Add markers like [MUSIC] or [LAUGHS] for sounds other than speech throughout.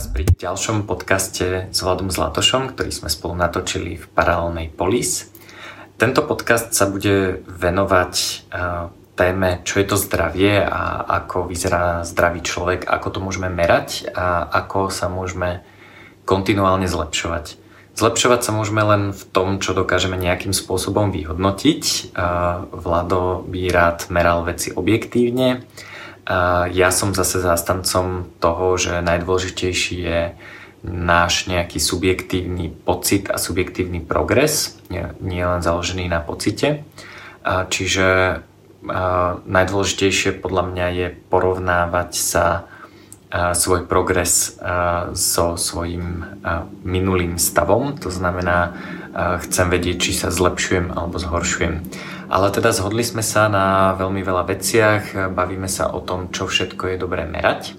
vás pri ďalšom podcaste s Vladom Zlatošom, ktorý sme spolu natočili v paralelnej Polis. Tento podcast sa bude venovať uh, téme, čo je to zdravie a ako vyzerá zdravý človek, ako to môžeme merať a ako sa môžeme kontinuálne zlepšovať. Zlepšovať sa môžeme len v tom, čo dokážeme nejakým spôsobom vyhodnotiť. Uh, Vlado by rád meral veci objektívne, ja som zase zástancom toho, že najdôležitejší je náš nejaký subjektívny pocit a subjektívny progres, nie len založený na pocite. Čiže najdôležitejšie podľa mňa je porovnávať sa svoj progres so svojím minulým stavom. To znamená, chcem vedieť, či sa zlepšujem alebo zhoršujem. Ale teda zhodli sme sa na veľmi veľa veciach, bavíme sa o tom, čo všetko je dobré merať.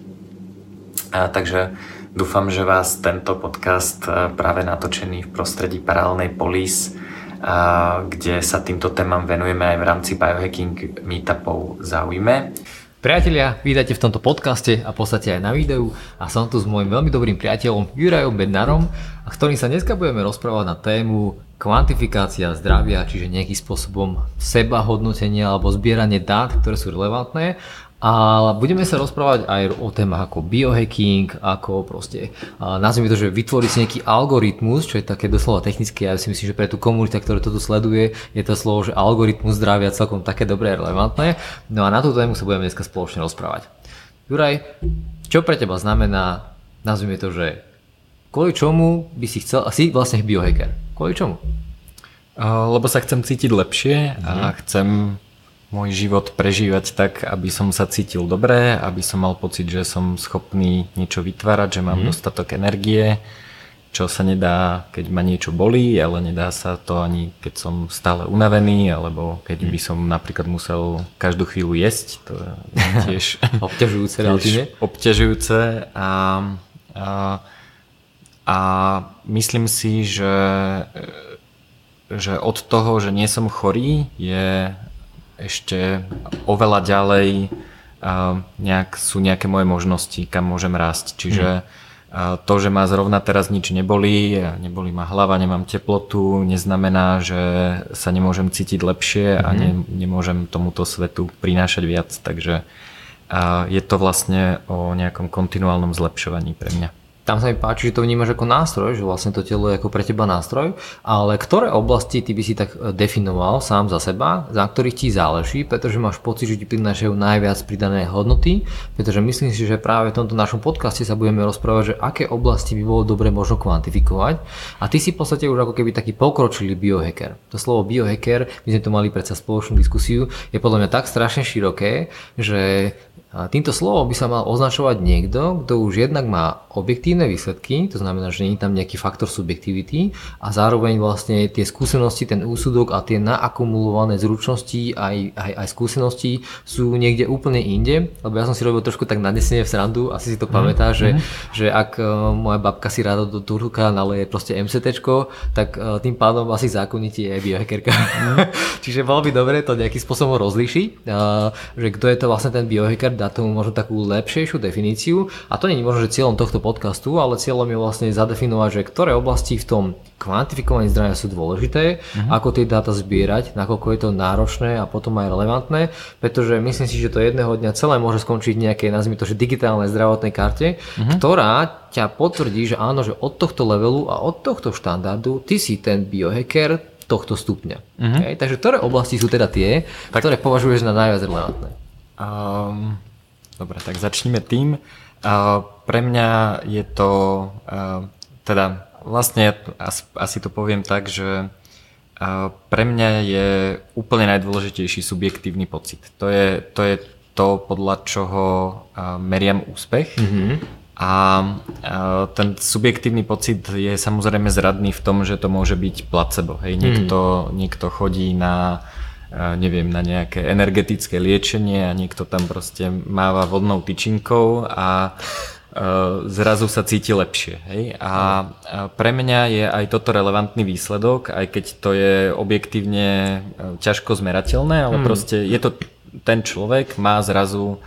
A takže dúfam, že vás tento podcast e, práve natočený v prostredí paralelnej polis, a kde sa týmto témam venujeme aj v rámci biohacking meetupov zaujme. Priatelia, vítajte v tomto podcaste a v podstate aj na videu a som tu s môjim veľmi dobrým priateľom Jurajom Bednarom, a ktorým sa dneska budeme rozprávať na tému kvantifikácia zdravia, čiže nejakým spôsobom seba hodnotenie alebo zbieranie dát, ktoré sú relevantné a budeme sa rozprávať aj o témach ako biohacking, ako proste, nazvime to, že vytvoriť si nejaký algoritmus, čo je také doslova technické, ja si myslím, že pre tú komunitu, ktorá to tu sleduje, je to slovo, že algoritmus zdravia celkom také dobré a relevantné. No a na tú tému sa budeme dneska spoločne rozprávať. Juraj, čo pre teba znamená, nazvime to, že kvôli čomu by si chcel, asi vlastne biohacker. Kvôli čomu? Lebo sa chcem cítiť lepšie a mhm. chcem môj život prežívať tak, aby som sa cítil dobre, aby som mal pocit, že som schopný niečo vytvárať, že mám mm. dostatok energie, čo sa nedá, keď ma niečo bolí, ale nedá sa to ani keď som stále unavený, alebo keď mm. by som napríklad musel každú chvíľu jesť. To je [LAUGHS] tiež obťažujúce, tiež obťažujúce a, a a myslím si, že, že od toho, že nie som chorý, je ešte oveľa ďalej nejak, sú nejaké moje možnosti, kam môžem rásť. Čiže mm. to, že ma zrovna teraz nič nebolí, nebolí ma hlava, nemám teplotu, neznamená, že sa nemôžem cítiť lepšie a ne, nemôžem tomuto svetu prinášať viac. Takže je to vlastne o nejakom kontinuálnom zlepšovaní pre mňa tam sa mi páči, že to vnímaš ako nástroj, že vlastne to telo je ako pre teba nástroj, ale ktoré oblasti ty by si tak e, definoval sám za seba, za ktorých ti záleží, pretože máš pocit, že ti prinášajú najviac pridané hodnoty, pretože myslím si, že práve v tomto našom podcaste sa budeme rozprávať, že aké oblasti by bolo dobre možno kvantifikovať a ty si v podstate už ako keby taký pokročilý biohacker. To slovo biohacker, my sme tu mali predsa spoločnú diskusiu, je podľa mňa tak strašne široké, že a týmto slovom by sa mal označovať niekto, kto už jednak má objektívne výsledky, to znamená, že nie je tam nejaký faktor subjektivity a zároveň vlastne tie skúsenosti, ten úsudok a tie naakumulované zručnosti aj, aj, aj skúsenosti sú niekde úplne inde, lebo ja som si robil trošku tak nadesenie v srandu, asi si to mm. pamätá, že, mm. že ak uh, moja babka si rada do Turka naleje proste MCT, tak uh, tým pádom asi zákonite je biohackerka. Mm. [LAUGHS] Čiže bolo by dobre to nejakým spôsobom rozlíšiť, uh, že kto je to vlastne ten biohacker, dať tomu možno takú lepšejšiu definíciu. A to nie je možno, že cieľom tohto podcastu, ale cieľom je vlastne zadefinovať, že ktoré oblasti v tom kvantifikovaní zdravia sú dôležité, uh-huh. ako tie dáta zbierať, nakoľko je to náročné a potom aj relevantné, pretože myslím si, že to jedného dňa celé môže skončiť nejaké, nazvime to, že digitálnej zdravotnej karte, uh-huh. ktorá ťa potvrdí, že áno, že od tohto levelu a od tohto štandardu ty si ten biohacker tohto stupňa. Uh-huh. Okay? Takže ktoré oblasti sú teda tie, tak... ktoré považuješ na najviac relevantné? Um, Dobre, tak začneme tým. Pre mňa je to, teda vlastne asi, to poviem tak, že pre mňa je úplne najdôležitejší subjektívny pocit. To je to, je to podľa čoho meriam úspech. Mm-hmm. A ten subjektívny pocit je samozrejme zradný v tom, že to môže byť placebo. Hej, niekto, mm. niekto chodí na neviem, na nejaké energetické liečenie a niekto tam proste máva vodnou tyčinkou a zrazu sa cíti lepšie. Hej? A pre mňa je aj toto relevantný výsledok, aj keď to je objektívne e, ťažko zmerateľné, ale hmm. proste je to ten človek má zrazu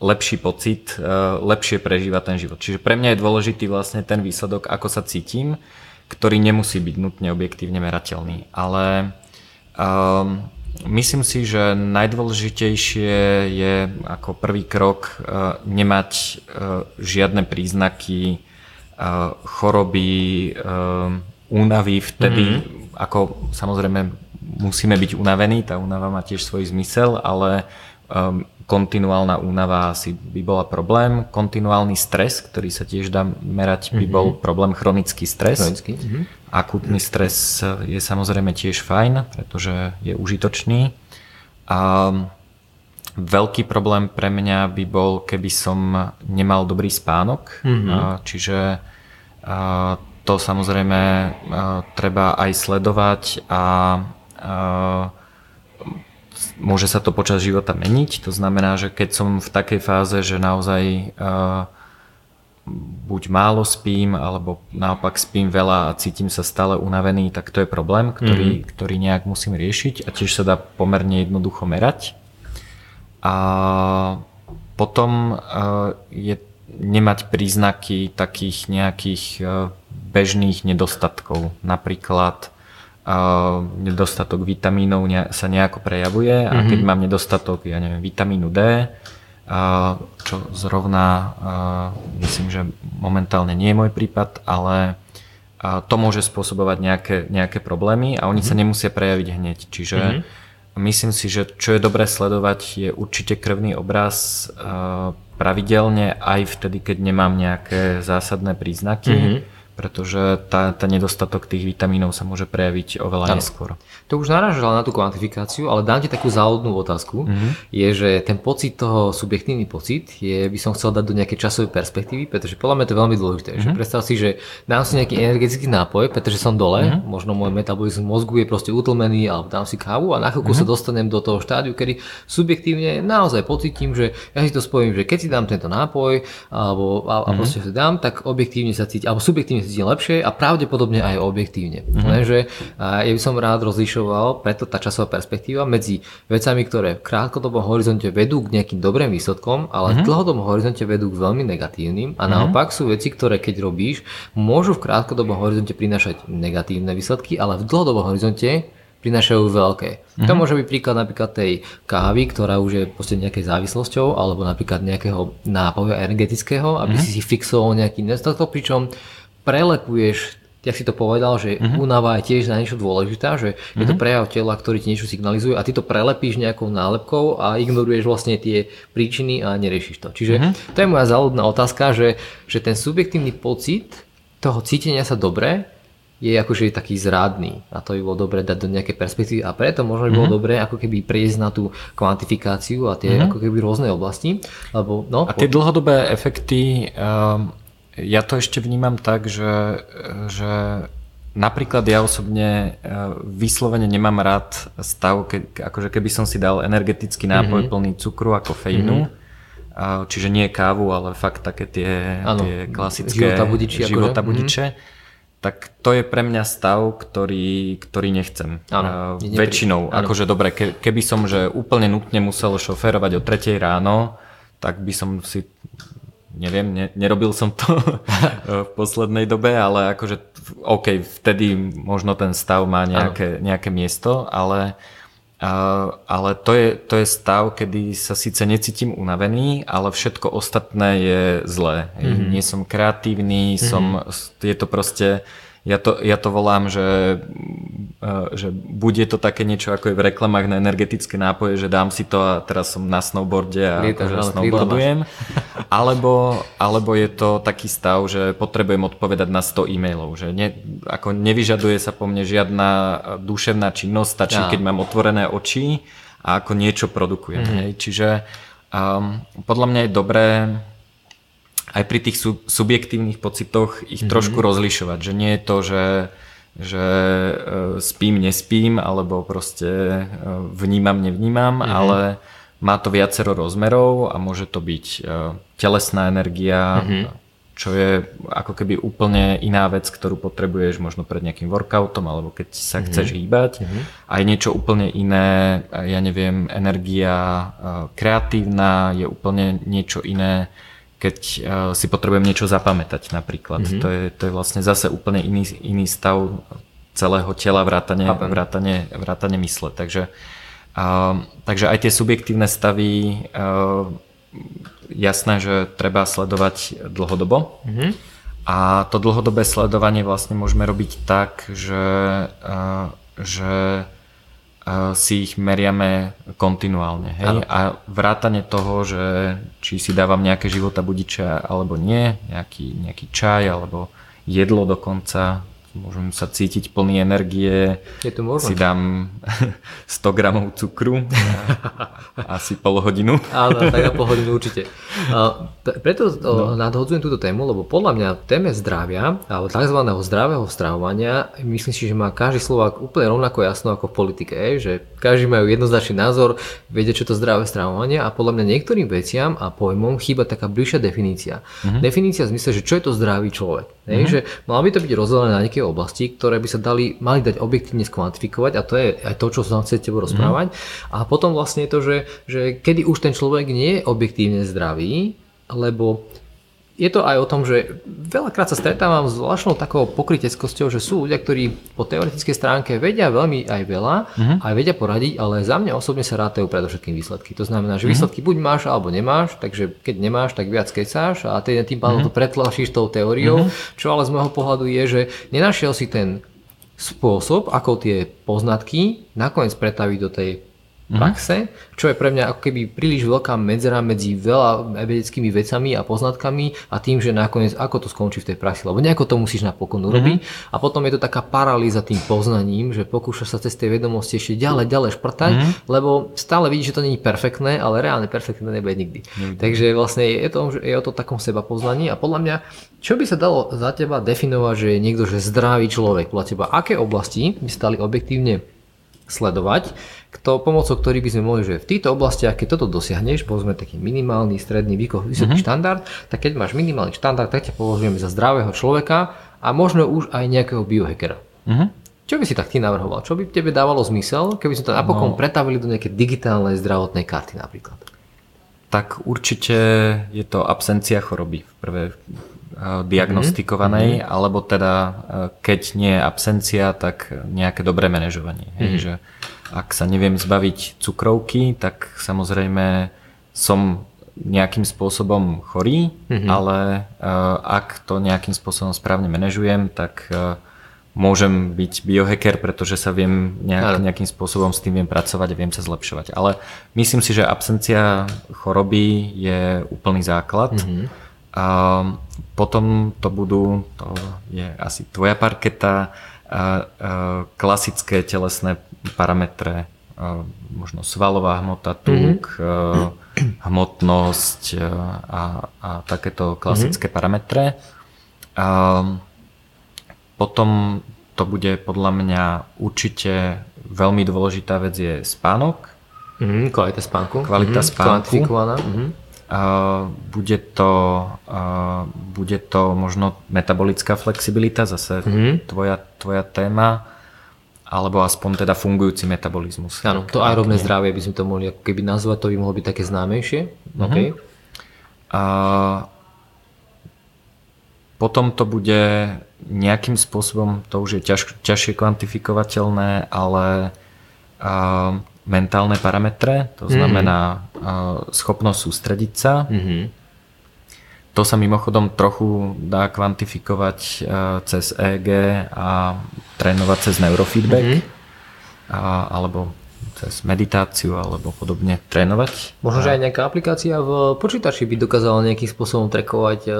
lepší pocit, e, lepšie prežívať ten život. Čiže pre mňa je dôležitý vlastne ten výsledok, ako sa cítim, ktorý nemusí byť nutne objektívne merateľný. Ale um, myslím si, že najdôležitejšie je ako prvý krok uh, nemať uh, žiadne príznaky uh, choroby, uh, únavy vtedy, mm-hmm. ako samozrejme musíme byť unavení, tá únava má tiež svoj zmysel, ale um, kontinuálna únava asi by bola problém. Kontinuálny stres, ktorý sa tiež dá merať, by bol mm-hmm. problém chronický stres. Chronický. Mm-hmm. Akutný stres je samozrejme tiež fajn, pretože je užitočný. A veľký problém pre mňa by bol, keby som nemal dobrý spánok. Mm-hmm. Čiže to samozrejme treba aj sledovať a môže sa to počas života meniť. To znamená, že keď som v takej fáze, že naozaj uh, buď málo spím, alebo naopak spím veľa a cítim sa stále unavený, tak to je problém, ktorý, mm-hmm. ktorý nejak musím riešiť a tiež sa dá pomerne jednoducho merať. A potom uh, je nemať príznaky takých nejakých uh, bežných nedostatkov. Napríklad nedostatok vitamínov sa nejako prejavuje a keď mám nedostatok, ja neviem, vitamínu D, čo zrovna myslím, že momentálne nie je môj prípad, ale to môže spôsobovať nejaké, nejaké problémy a oni mm-hmm. sa nemusia prejaviť hneď. Čiže mm-hmm. myslím si, že čo je dobré sledovať je určite krvný obraz pravidelne aj vtedy, keď nemám nejaké zásadné príznaky. Mm-hmm pretože tá, tá nedostatok tých vitamínov sa môže prejaviť oveľa ano. neskôr. To už narážala na tú kvantifikáciu, ale dám ti takú závodnú otázku, mm-hmm. je, že ten pocit toho, subjektívny pocit, je, by som chcel dať do nejakej časovej perspektívy, pretože podľa mňa to je veľmi dôležité. Mm-hmm. Že mhm. predstav si, že dám si nejaký energetický nápoj, pretože som dole, mm-hmm. možno môj metabolizmus mozgu je proste utlmený, alebo dám si kávu a na chvíľku mm-hmm. sa dostanem do toho štádiu, kedy subjektívne naozaj pocitím, že ja si to spojím, že keď si dám tento nápoj, alebo a, a mm-hmm. proste si dám, tak objektívne sa cíti, alebo subjektívne cítim lepšie a pravdepodobne aj objektívne. Mm-hmm. Lenže ja by som rád rozlišoval, preto tá časová perspektíva medzi vecami, ktoré v krátkodobom horizonte vedú k nejakým dobrým výsledkom, ale mm-hmm. v dlhodobom horizonte vedú k veľmi negatívnym a mm-hmm. naopak sú veci, ktoré keď robíš, môžu v krátkodobom horizonte prinášať negatívne výsledky, ale v dlhodobom horizonte prinášajú veľké. Mm-hmm. To môže byť príklad napríklad tej kávy, ktorá už je proste nejakej závislosťou, alebo napríklad nejakého nápoja energetického, aby mm-hmm. si si fixoval nejaký nedostatok, pričom prelepuješ jak si to povedal, že uh-huh. únava je tiež na niečo dôležitá, že uh-huh. je to mhm. prejav tela, ktorý ti niečo signalizuje a ty to prelepíš nejakou nálepkou a ignoruješ vlastne tie príčiny a neriešiš to. Čiže uh-huh. to je moja záľudná otázka, že, že ten subjektívny pocit toho cítenia sa dobre je akože taký zradný a to by bolo dobre dať do nejakej perspektívy a preto možno by bolo mm-hmm. dobre ako keby prejsť na tú kvantifikáciu a tie mm-hmm. ako keby rôzne oblasti. Lebo, no, a tie dlhodobé efekty um ja to ešte vnímam tak, že, že napríklad ja osobne e, vyslovene nemám rád stav, ke, akože keby som si dal energetický nápoj mm-hmm. plný cukru a kofeínu, mm-hmm. čiže nie kávu, ale fakt také tie, ano, tie klasické života akože. akože. budiče, mm-hmm. tak to je pre mňa stav, ktorý, ktorý nechcem. Ano, uh, väčšinou, ano. akože dobre, ke, keby som že úplne nutne musel šoférovať o 3 ráno, tak by som si neviem, ne, nerobil som to [LAUGHS] v poslednej dobe, ale akože OK, vtedy možno ten stav má nejaké, nejaké miesto, ale, ale to, je, to je stav, kedy sa síce necítim unavený, ale všetko ostatné je zlé. Mm-hmm. Nie som kreatívny, mm-hmm. som, je to proste ja to, ja to volám, že, že bude to také niečo ako je v reklamách na energetické nápoje, že dám si to a teraz som na snowboarde a Lietaš, akože snowboardujem. [LAUGHS] Alebo, alebo je to taký stav, že potrebujem odpovedať na 100 e-mailov. Že ne, ako nevyžaduje sa po mne žiadna duševná činnosť, stačí, ja. keď mám otvorené oči a ako niečo produkujem. Mm-hmm. Čiže um, podľa mňa je dobré aj pri tých sub- subjektívnych pocitoch ich mm-hmm. trošku rozlišovať, že nie je to, že, že e, spím, nespím, alebo proste e, vnímam, nevnímam, mm-hmm. ale má to viacero rozmerov a môže to byť e, telesná energia, mm-hmm. čo je ako keby úplne iná vec, ktorú potrebuješ možno pred nejakým workoutom alebo keď sa mm-hmm. chceš hýbať. Mm-hmm. A je niečo úplne iné, ja neviem, energia kreatívna, je úplne niečo iné, keď si potrebujem niečo zapamätať napríklad. Mm-hmm. To, je, to je vlastne zase úplne iný, iný stav celého tela, vrátane, vrátane, vrátane mysle. Takže, uh, takže aj tie subjektívne stavy uh, jasné, že treba sledovať dlhodobo. Mm-hmm. A to dlhodobé sledovanie vlastne môžeme robiť tak, že, že si ich meriame kontinuálne. Hej? A vrátane toho, že či si dávam nejaké života budiče alebo nie, nejaký, nejaký čaj alebo jedlo dokonca, môžem sa cítiť plný energie, je to možné. si dám [LAUGHS] 100 gramov cukru, [LAUGHS] asi pol hodinu. Áno, tak a [LAUGHS] pol hodinu určite. Preto no. nadhodzujem túto tému, lebo podľa mňa téme zdravia, alebo tzv. zdravého stravovania, myslím si, že má každý Slovák úplne rovnako jasno ako v politike, že každý majú jednoznačný názor, vedia, čo to zdravé stravovanie a podľa mňa niektorým veciam a pojmom chýba taká bližšia definícia. Mm-hmm. Definícia v zmysle, že čo je to zdravý človek. Mm-hmm. Že mal by to byť rozdelené na nejaké oblasti, ktoré by sa dali, mali dať objektívne skvantifikovať a to je aj to, čo som chcel tebou rozprávať. Mm. A potom vlastne je to, že, že kedy už ten človek nie je objektívne zdravý, lebo je to aj o tom, že veľakrát sa stretávam s zvláštnou takou pokryteckosťou, že sú ľudia, ktorí po teoretickej stránke vedia veľmi aj veľa, uh-huh. aj vedia poradiť, ale za mňa osobne sa rátajú predovšetkým výsledky. To znamená, že uh-huh. výsledky buď máš alebo nemáš, takže keď nemáš, tak viac kecáš a tým pádom uh-huh. to pretlačíš tou teóriou, uh-huh. čo ale z môjho pohľadu je, že nenašiel si ten spôsob, ako tie poznatky nakoniec pretaviť do tej. Praxe, čo je pre mňa ako keby príliš veľká medzera medzi veľa vedeckými vecami a poznatkami a tým, že nakoniec ako to skončí v tej praxi, lebo nejako to musíš napokon urobiť mm-hmm. a potom je to taká paralýza tým poznaním, že pokúšaš sa cez tie vedomosti ešte ďalej, ďalej šprtať, mm-hmm. lebo stále vidíš, že to není perfektné, ale reálne perfektné nebude nikdy. Mm-hmm. Takže vlastne je to, je o to takom seba poznaní a podľa mňa, čo by sa dalo za teba definovať, že je niekto, že zdravý človek, podľa teba, aké oblasti by stali objektívne sledovať, kto, pomocou ktorých by sme mohli, že v týchto oblastiach, keď toto dosiahneš, povedzme taký minimálny, stredný, vysoký uh-huh. štandard, tak keď máš minimálny štandard, tak ťa považujeme za zdravého človeka a možno už aj nejakého biohackera. Uh-huh. Čo by si tak ty navrhoval? Čo by tebe dávalo zmysel, keby sme to napokon no. pretavili do nejakej digitálnej zdravotnej karty napríklad? Tak určite je to absencia choroby v prvej diagnostikovanej, mm-hmm. alebo teda keď nie je absencia, tak nejaké dobré manažovanie. Mm-hmm. Hej, že ak sa neviem zbaviť cukrovky, tak samozrejme som nejakým spôsobom chorý, mm-hmm. ale uh, ak to nejakým spôsobom správne manažujem, tak uh, môžem byť biohacker, pretože sa viem nejak, nejakým spôsobom s tým viem pracovať a viem sa zlepšovať. Ale myslím si, že absencia choroby je úplný základ. Mm-hmm. A potom to budú, to je asi tvoja parketa, a, a klasické telesné parametre, možno svalová hmota, tuk, mm-hmm. hmotnosť a, a takéto klasické mm-hmm. parametre. A potom to bude podľa mňa určite veľmi dôležitá vec je spánok. Mm, kvalita spánku. Kvalita mm, spánku. Uh, bude, to, uh, bude to možno metabolická flexibilita, zase mm. tvoja, tvoja téma alebo aspoň teda fungujúci metabolizmus. Áno, to aerobné zdravie by sme to mohli ako keby nazvať, to by mohlo byť také známejšie. Uh-huh. Okay. A potom to bude nejakým spôsobom, to už je ťaž, ťažšie kvantifikovateľné, ale a, mentálne parametre, to mhm. znamená a, schopnosť sústrediť sa, uh-huh to sa mimochodom trochu dá kvantifikovať e, cez EEG a trénovať cez neurofeedback mm-hmm. a, alebo cez meditáciu alebo podobne trénovať. Možno, že aj nejaká aplikácia v počítači by dokázala nejakým spôsobom trekovať e,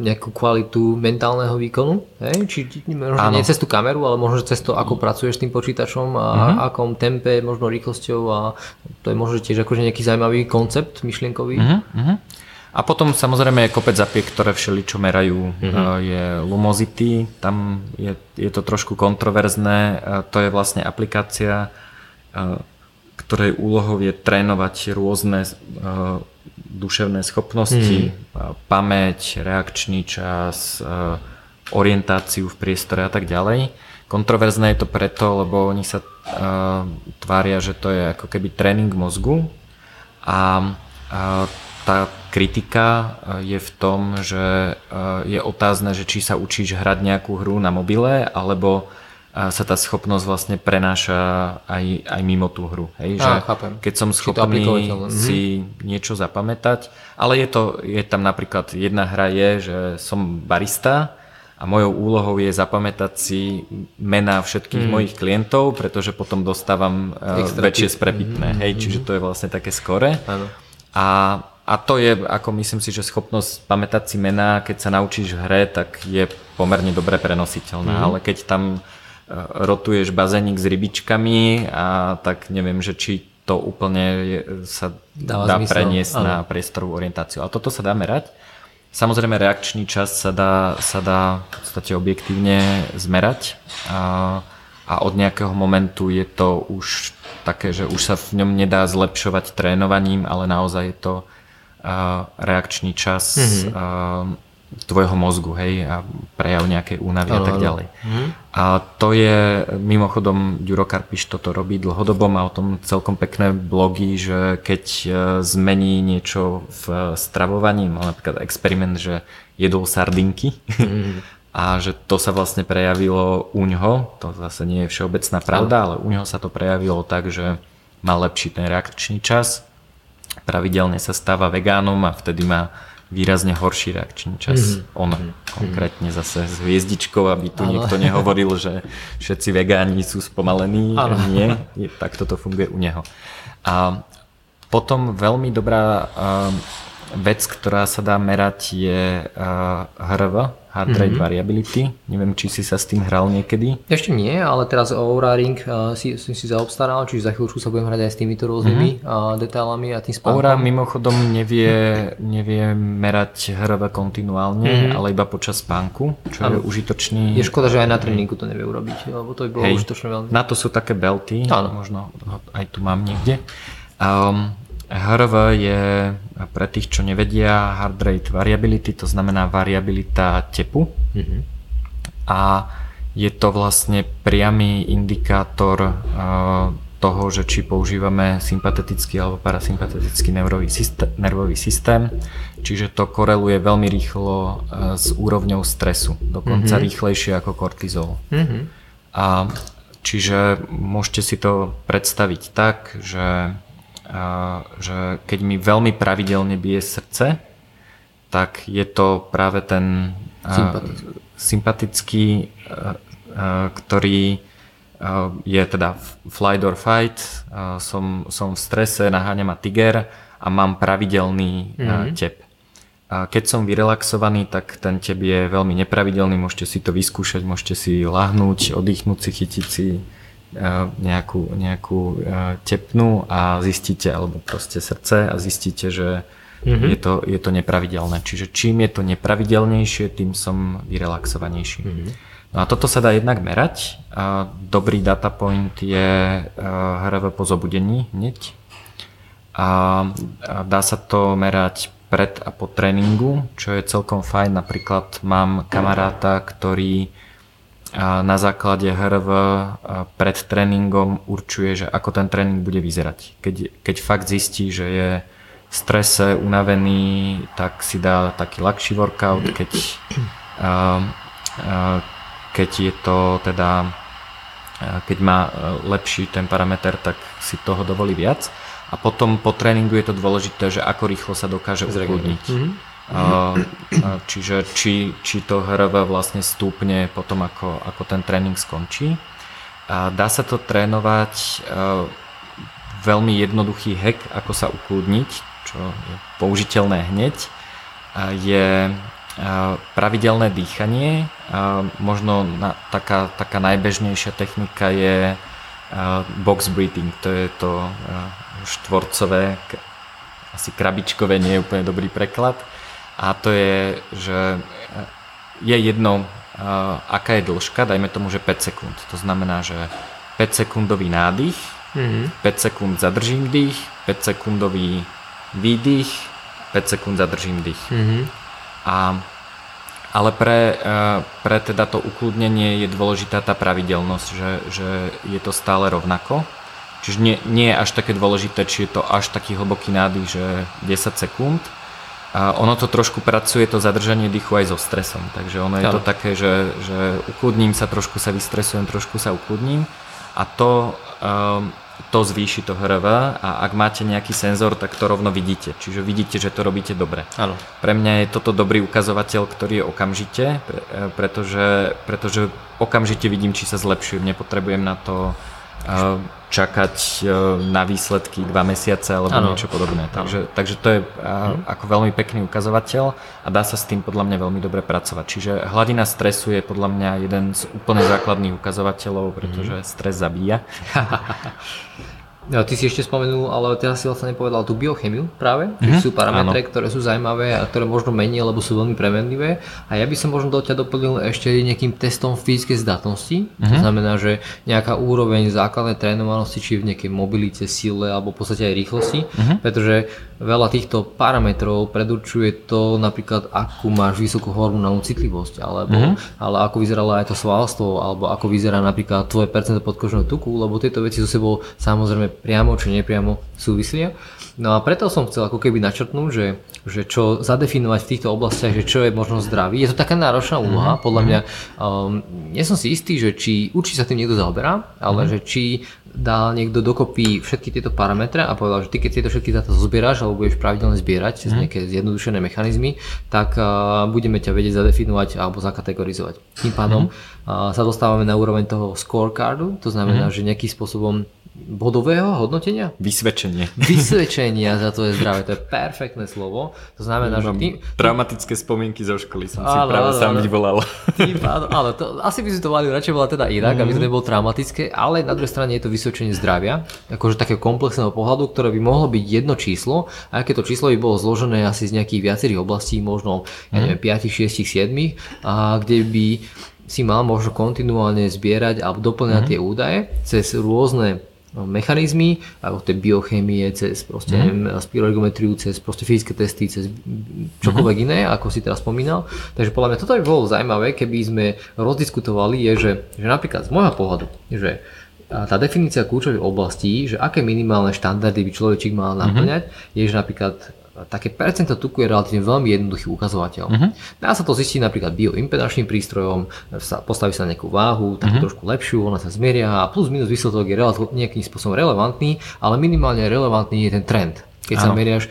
nejakú kvalitu mentálneho výkonu. Hej? Či, možno nie cez tú kameru, ale možno cez to, ako pracuješ s tým počítačom a uh-huh. akom tempe, možno rýchlosťou a to je možno tiež akože nejaký zaujímavý koncept myšlienkový. Uh-huh. A potom samozrejme je kopec zapiek, ktoré všeličo merajú. Mm-hmm. Je Lumosity, tam je, je to trošku kontroverzné. To je vlastne aplikácia, ktorej úlohou je trénovať rôzne duševné schopnosti, mm. pamäť, reakčný čas, orientáciu v priestore a tak ďalej. Kontroverzné je to preto, lebo oni sa tvária, že to je ako keby tréning mozgu a tá kritika je v tom, že je otázne, že či sa učíš hrať nejakú hru na mobile, alebo sa tá schopnosť vlastne prenáša aj, aj mimo tú hru. Hej? Že chápem. Keď som schopný si mhm. niečo zapamätať, ale je, to, je tam napríklad jedna hra je, že som barista a mojou úlohou je zapamätať si mená všetkých mm. mojich klientov, pretože potom dostávam e, Extra väčšie sprepitné. Mm. Hej? Čiže to je vlastne také skore. A a to je, ako myslím si, že schopnosť pamätať si mená, keď sa naučíš v hre, tak je pomerne dobre prenositeľná. Mm. Ale keď tam rotuješ bazénik s rybičkami a tak neviem, že či to úplne je, sa Dáva dá zmysel. preniesť ano. na priestorovú orientáciu. Ale toto sa dá merať. Samozrejme reakčný čas sa dá, sa dá v podstate objektívne zmerať a, a od nejakého momentu je to už také, že už sa v ňom nedá zlepšovať trénovaním, ale naozaj je to a, reakčný čas mm-hmm. tvojho mozgu, hej, a prejav nejakej únavy a tak ďalej. Mhm. A to je, mimochodom, Ďuro Karpiš toto robí dlhodobo, má o tom celkom pekné blogy, že keď e, zmení niečo v stravovaní, mal napríklad experiment, že jedol sardinky, mhm. [LAUGHS] a že to sa vlastne prejavilo u ňoho, to zase nie je všeobecná pravda, ale u ňoho sa to prejavilo tak, že mal lepší ten reakčný čas, pravidelne sa stáva vegánom a vtedy má výrazne horší reakčný čas. Mm-hmm. On mm-hmm. konkrétne zase s hviezdičkou, aby tu ano. niekto nehovoril, že všetci vegáni sú spomalení. Ano. Nie, je, tak toto funguje u neho. A potom veľmi dobrá uh, vec, ktorá sa dá merať je uh, HRV, Heart rate mm-hmm. variability. Neviem, či si sa s tým hral niekedy. Ešte nie, ale teraz Oura Ring uh, si, si, si zaobstaral, čiže za chvíľu sa budem hrať aj s týmito rôznymi mm-hmm. uh, detailami a tým spánkom. Oura mimochodom nevie, nevie merať HRV kontinuálne, mm-hmm. ale iba počas spánku, čo ano. je užitočný. Je škoda, že aj na tréningu to nevie urobiť, lebo to by bolo Hej, užitočné veľmi. Na to sú také belty, ano. možno aj tu mám niekde. Um, HRV je pre tých, čo nevedia, heart rate variability, to znamená variabilita tepu. Mm-hmm. A je to vlastne priamy indikátor uh, toho, že či používame sympatetický alebo parasympatetický nervový systém, nervový systém. Čiže to koreluje veľmi rýchlo uh, s úrovňou stresu, dokonca mm-hmm. rýchlejšie ako kortizol. Mm-hmm. A čiže môžete si to predstaviť tak, že že keď mi veľmi pravidelne bije srdce, tak je to práve ten sympatický, sympatický ktorý je teda flight or fight, som, som v strese, naháňa ma tiger a mám pravidelný mm-hmm. tep. A keď som vyrelaxovaný, tak ten tep je veľmi nepravidelný, môžete si to vyskúšať, môžete si lahnúť, oddychnúť si, chytiť si nejakú, nejakú tepnu a zistíte, alebo proste srdce a zistíte, že mm-hmm. je, to, je to nepravidelné. Čiže čím je to nepravidelnejšie, tým som vyrelaxovanejší. Mm-hmm. No a toto sa dá jednak merať. Dobrý data point je HRV po zobudení hneď. A dá sa to merať pred a po tréningu, čo je celkom fajn. Napríklad mám kamaráta, ktorý na základe HRV pred tréningom určuje, že ako ten tréning bude vyzerať. Keď, keď fakt zistí, že je v strese, unavený, tak si dá taký ľahší workout, keď, keď je to teda keď má lepší ten parameter, tak si toho dovolí viac. A potom po tréningu je to dôležité, že ako rýchlo sa dokáže ukludniť. Mm-hmm. Čiže či, či to HRV vlastne stúpne potom, ako, ako ten tréning skončí. Dá sa to trénovať veľmi jednoduchý hack, ako sa ukludniť, čo je použiteľné hneď, je pravidelné dýchanie. Možno na, taká, taká najbežnejšia technika je box breathing, to je to štvorcové, asi krabičkové, nie je úplne dobrý preklad a to je, že je jedno, aká je dĺžka, dajme tomu, že 5 sekúnd. To znamená, že 5 sekundový nádych, mm-hmm. 5 sekúnd zadržím dých, 5 sekundový výdych a 5 sekúnd zadržím dých. Mm-hmm. A, ale pre, uh, pre teda to ukludnenie je dôležitá tá pravidelnosť, že, že je to stále rovnako. Čiže nie, nie je až také dôležité, či je to až taký hlboký nádych, že 10 sekúnd. A ono to trošku pracuje, to zadržanie dýchu aj so stresom. Takže ono je to také, že, že ukludním sa, trošku sa vystresujem, trošku sa ukludním. A to, um, to zvýši to HRV a ak máte nejaký senzor, tak to rovno vidíte. Čiže vidíte, že to robíte dobre. Áno. Pre mňa je toto dobrý ukazovateľ, ktorý je okamžite, pretože, pretože okamžite vidím, či sa zlepšujem. Nepotrebujem na to čakať e, na výsledky dva mesiace alebo ano. niečo podobné. Takže, takže to je mhm. ako veľmi pekný ukazovateľ a dá sa s tým podľa mňa veľmi dobre pracovať. Čiže hladina stresu je podľa mňa jeden z úplne základných ukazovateľov, pretože mhm. stres zabíja. [LAUGHS] No, ty si ešte spomenul, ale teraz si vlastne nepovedal tú biochemiu práve, mm-hmm. sú parametre, áno. ktoré sú zaujímavé a ktoré možno menia, lebo sú veľmi premenlivé. A ja by som možno do ťa doplnil ešte nejakým testom fyzickej zdatnosti. Mm-hmm. To znamená, že nejaká úroveň základnej trénovanosti, či v nejakej mobilite, sile alebo v podstate aj rýchlosti, mm-hmm. pretože veľa týchto parametrov predurčuje to napríklad, akú máš vysokú hormonálnu citlivosť, alebo mm-hmm. ale ako vyzeralo aj to svalstvo, alebo ako vyzerá napríklad tvoje percento podkožného tuku, lebo tieto veci so sebou samozrejme priamo či nepriamo súvislia. No a preto som chcel ako keby načrtnúť, že, že čo zadefinovať v týchto oblastiach, že čo je možno zdravý. Je to taká náročná úloha, mm-hmm. podľa mňa. Um, nie som si istý, že či určite sa tým niekto zaoberá, ale mm-hmm. že či dal niekto dokopy všetky tieto parametre a povedal, že ty keď tieto všetky dáta zozbieraš alebo budeš pravidelne zbierať cez mhm. nejaké zjednodušené mechanizmy, tak uh, budeme ťa vedieť zadefinovať alebo zakategorizovať. Tým pádom uh, sa dostávame na úroveň toho scorecardu, to znamená, mm-hmm. že nejakým spôsobom bodového hodnotenia? Vysvedčenie. Vysvedčenia, za to je [LAUGHS] zdravé, to je perfektné slovo. To znamená, že ty... Traumatické spomienky zo školy som si práve áno, sám vyvolal. áno, áno, to, asi by si to mali radšej bola teda inak, mm-hmm. aby to mhm. nebolo traumatické, ale na druhej strane je to vysvedčenie zdravia, akože takého komplexného pohľadu, ktoré by mohlo byť jedno číslo, a aké to číslo by bolo zložené asi z nejakých viacerých oblastí, možno ja neviem, 5, 6, 7, a kde by si mal možno kontinuálne zbierať alebo doplňať mm-hmm. tie údaje cez rôzne mechanizmy, ako tej biochémie, cez proste, mm. spiroergometriu, cez proste fyzické testy, cez čokoľvek mm. iné, ako si teraz spomínal. Takže podľa mňa toto by bolo zaujímavé, keby sme rozdiskutovali, je, že, že napríklad z môjho pohľadu, že tá definícia kľúčových oblastí, že aké minimálne štandardy by človečík mal naplňať, mm-hmm. je, že napríklad také percento tuku je relatívne veľmi jednoduchý ukazovateľ. Uh-huh. Dá sa to zistiť napríklad bioimpedančným prístrojom, postaví sa na nejakú váhu, takú uh-huh. trošku lepšiu, ona sa zmieria a plus minus výsledok je nejakým spôsobom relevantný, ale minimálne relevantný je ten trend, keď ano. sa meriaš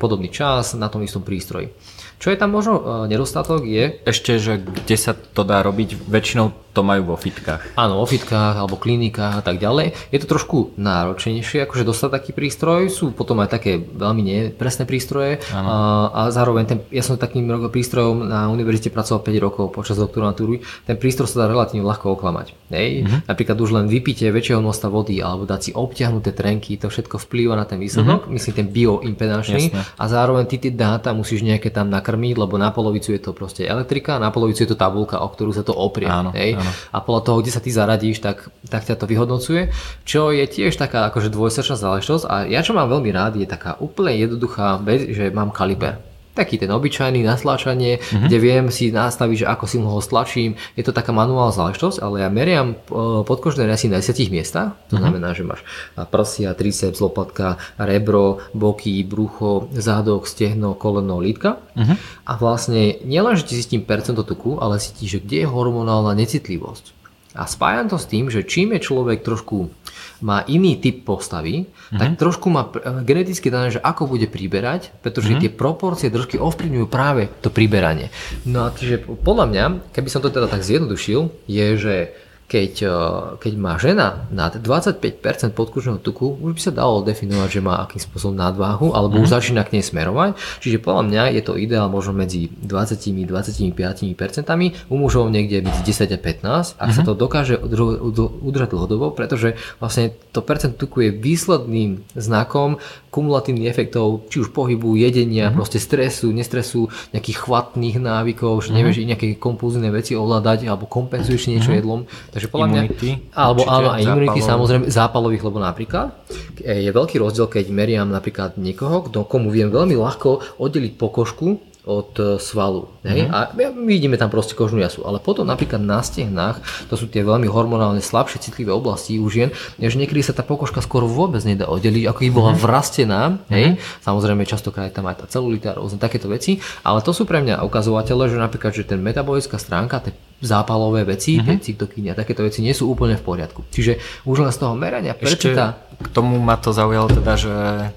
podobný čas na tom istom prístroji. Čo je tam možno e, nedostatok je... Ešte, že kde sa to dá robiť, väčšinou to majú vo fitkách. Áno, vo fitkách alebo klinikách a tak ďalej. Je to trošku náročnejšie, akože dostať taký prístroj. Sú potom aj také veľmi nepresné prístroje. A, a zároveň ten, ja som takým prístrojom na univerzite pracoval 5 rokov počas doktorantúry. Ten prístroj sa dá relatívne ľahko oklamať. Hej? Mm-hmm. Napríklad už len vypitie väčšieho množstva vody alebo dať si obťahnuté trenky, to všetko vplýva na ten výsledok, mm-hmm. myslím ten bioimpedančný. A zároveň ty tie dáta musíš nejaké tam nakrmiť, lebo na polovicu je to proste elektrika, na polovicu je to tabulka, o ktorú sa to oprie. Áno, hej? Áno a podľa toho, kde sa ty zaradíš, tak, tak ťa to vyhodnocuje, čo je tiež taká akože dvojsečná záležitosť a ja čo mám veľmi rád je taká úplne jednoduchá vec, že mám kaliber taký ten obyčajný nasláčanie, mm-hmm. kde viem si nastaviť, že ako si ho stlačím. Je to taká manuálna záležitosť, ale ja meriam e, podkožné rasy na 10 miestach. To mm-hmm. znamená, že máš prsia, triceps, lopatka, rebro, boky, brucho, zádok, stehno, koleno, lítka. Mm-hmm. A vlastne nielen, že ti zistím percento tuku, ale cítiš, že kde je hormonálna necitlivosť. A spájam to s tým, že čím je človek trošku má iný typ postavy, mm-hmm. tak trošku má geneticky dané, že ako bude priberať, pretože mm-hmm. tie proporcie trošku ovplyvňujú práve to priberanie. No a čiže podľa mňa, keby som to teda tak zjednodušil, je, že keď, eh, keď má žena nad 25% podkužného tuku, už by sa dalo definovať, že má akým spôsobom nadváhu, alebo mm. už mhm. začína k nej smerovať. Čiže podľa mňa je to ideál možno medzi 20-25%, u mužov niekde medzi 10 a 15, ak mm. sa mhm. to dokáže udržať dlhodobo, pretože vlastne to percent tuku je výsledným znakom kumulatívnych efektov, či už pohybu, jedenia, mm. proste stresu, nestresu, nejakých chvatných návykov, že nevieš mm. nejaké kompulzívne veci ovládať alebo kompenzuješ niečo mm. jedlom. Takže Takže podľa Imunity, mňa, alebo určite, áno, aj imunity zápalov. samozrejme zápalových, lebo napríklad je veľký rozdiel, keď meriam napríklad niekoho, kto komu viem veľmi ľahko oddeliť pokožku od e, svalu. Hej? Mhm. A my vidíme tam proste kožnú jasu. Ale potom napríklad na stehnách, to sú tie veľmi hormonálne slabšie citlivé oblasti u žien, že niekedy sa tá pokožka skoro vôbec nedá oddeliť, ako by bola Mhm. vrastená. Hej? Samozrejme, častokrát je tam aj tá celulita, rôzne takéto veci, ale to sú pre mňa ukazovatele, že napríklad, že ten metabolická stránka, tie zápalové veci, Mhm. tie cytokíny a takéto veci nie sú úplne v poriadku. Čiže už len z toho merania prečíta k tomu ma to zaujalo teda, že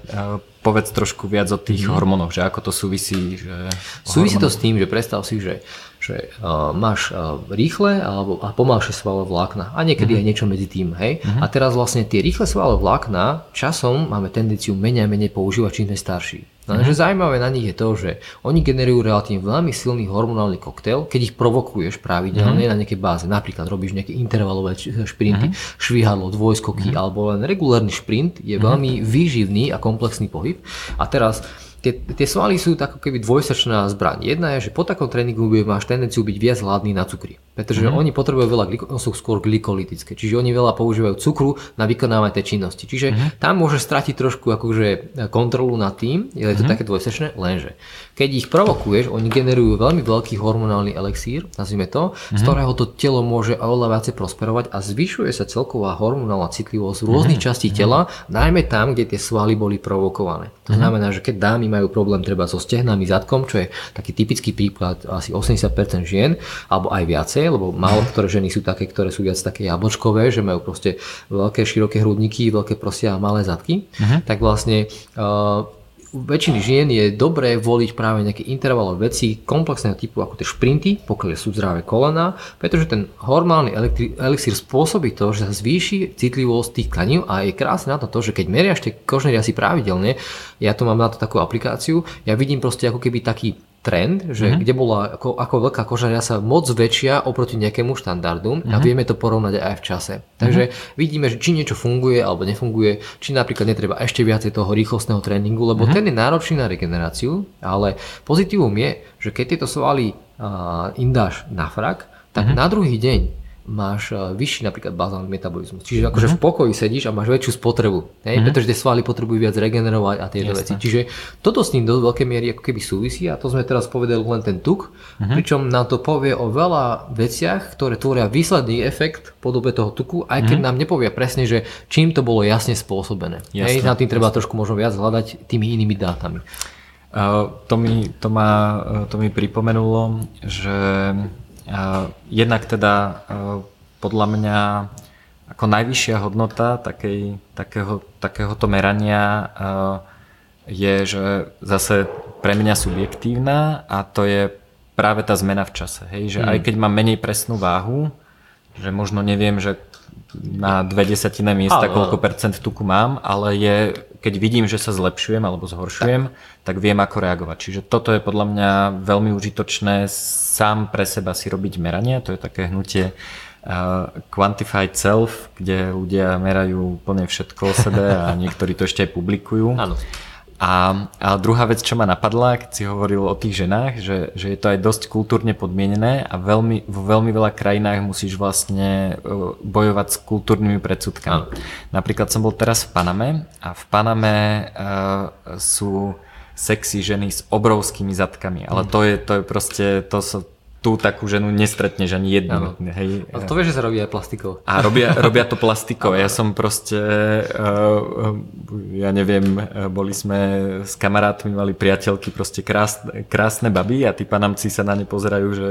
e, povedz trošku viac o tých hormónoch, že ako to súvisí. Že Súvisí to s tým, že predstav si, že, že uh, máš uh, rýchle alebo a pomalšie svalové vlákna a niekedy aj niečo medzi tým, hej? A teraz vlastne tie rýchle svalové vlákna časom máme tendenciu menej a menej používať, čím sme starší. Lenže zaujímavé na nich je to, že oni generujú relatívne veľmi silný hormonálny koktail, keď ich provokuješ pravidelne na nejakej báze. Napríklad robíš nejaké intervalové č- šprinty, švihadlo, dvojskoky alebo len regulárny šprint je veľmi výživný a komplexný pohyb. A teraz tie, tie svaly sú tak ako keby dvojsečná zbraň. Jedna je, že po takom tréningu máš tendenciu byť viac hladný na cukry. Pretože mm-hmm. oni potrebujú veľa, gliko- no sú skôr glykolytické, čiže oni veľa používajú cukru na vykonávanie tej činnosti. Čiže mm-hmm. tam môže stratiť trošku akože kontrolu nad tým, je to mm-hmm. také dvojsečné, lenže keď ich provokuješ, oni generujú veľmi veľký hormonálny elixír, nazvime to, mm-hmm. z ktorého to telo môže oveľa viacej prosperovať a zvyšuje sa celková hormonálna citlivosť rôznych mm-hmm. častí tela, najmä tam, kde tie svaly boli provokované. To znamená, že keď dámy majú problém treba so stehnami, zadkom, čo je taký typický príklad asi 80% žien, alebo aj viacej, lebo málo ktoré ženy sú také, ktoré sú viac také jablčkové, že majú proste veľké široké hrudníky, veľké prosia a malé zadky, tak vlastne uh, u väčšiny žien je dobré voliť práve nejaké intervalové veci komplexného typu ako tie šprinty, pokiaľ sú zdravé kolena, pretože ten hormálny elektri- elixír spôsobí to, že sa zvýši citlivosť tých tkanív a je krásne na to, to, že keď meriaš tie kožné riasy pravidelne, ja tu mám na to takú aplikáciu, ja vidím proste ako keby taký trend, že mm-hmm. kde bola ako, ako veľká koža riasa moc väčšia oproti nejakému štandardu mm-hmm. a vieme to porovnať aj v čase. Takže mm-hmm. vidíme, že či niečo funguje alebo nefunguje, či napríklad netreba ešte viacej toho rýchlostného tréningu, lebo mm-hmm. ten je náročný na regeneráciu, ale pozitívum je, že keď tieto svaly uh, im dáš na frak, tak mm-hmm. na druhý deň máš uh, vyšší napríklad bazálny metabolizmus. Čiže akože uh-huh. v pokoji sedíš a máš väčšiu spotrebu, hej? Uh-huh. pretože tie svaly potrebujú viac regenerovať a tieto veci. Čiže toto s ním do veľkej miery ako keby súvisí a to sme teraz povedali len ten tuk, uh-huh. pričom nám to povie o veľa veciach, ktoré tvoria výsledný efekt v podobe toho tuku, aj keď uh-huh. nám nepovie presne, že čím to bolo jasne spôsobené. Jasne, hej? Na tým treba trošku možno viac hľadať tými inými dátami. Uh, to, mi, to, ma, uh, to mi pripomenulo, že jednak teda uh, podľa mňa ako najvyššia hodnota takej, takého, takéhoto merania uh, je, že zase pre mňa subjektívna a to je práve tá zmena v čase. Hej? Že Hmm. aj keď mám menej presnú váhu, že možno neviem, že na dve desatine miesta Áno, koľko áno. percent tuku mám, ale je, keď vidím, že sa zlepšujem alebo zhoršujem, tak. tak viem ako reagovať. Čiže toto je podľa mňa veľmi užitočné sám pre seba si robiť meranie. To je také hnutie uh, Quantified Self, kde ľudia merajú úplne všetko o sebe a niektorí to ešte aj publikujú. Áno. A, a druhá vec, čo ma napadla, keď si hovoril o tých ženách, že, že je to aj dosť kultúrne podmienené a veľmi, vo veľmi veľa krajinách musíš vlastne uh, bojovať s kultúrnymi predsudkami. Napríklad som bol teraz v Paname a v Paname uh, sú sexy ženy s obrovskými zadkami, ale to je, to je proste, to sa, tú takú ženu nestretneš ani jednu. Hej. Ale to vieš, že sa robí aj plastikou. A robia, [LAUGHS] robia to plastikou. Ja som proste, uh, ja neviem, uh, boli sme s kamarátmi, mali priateľky, proste krásne, krásne baby a tí panamci sa na ne pozerajú, že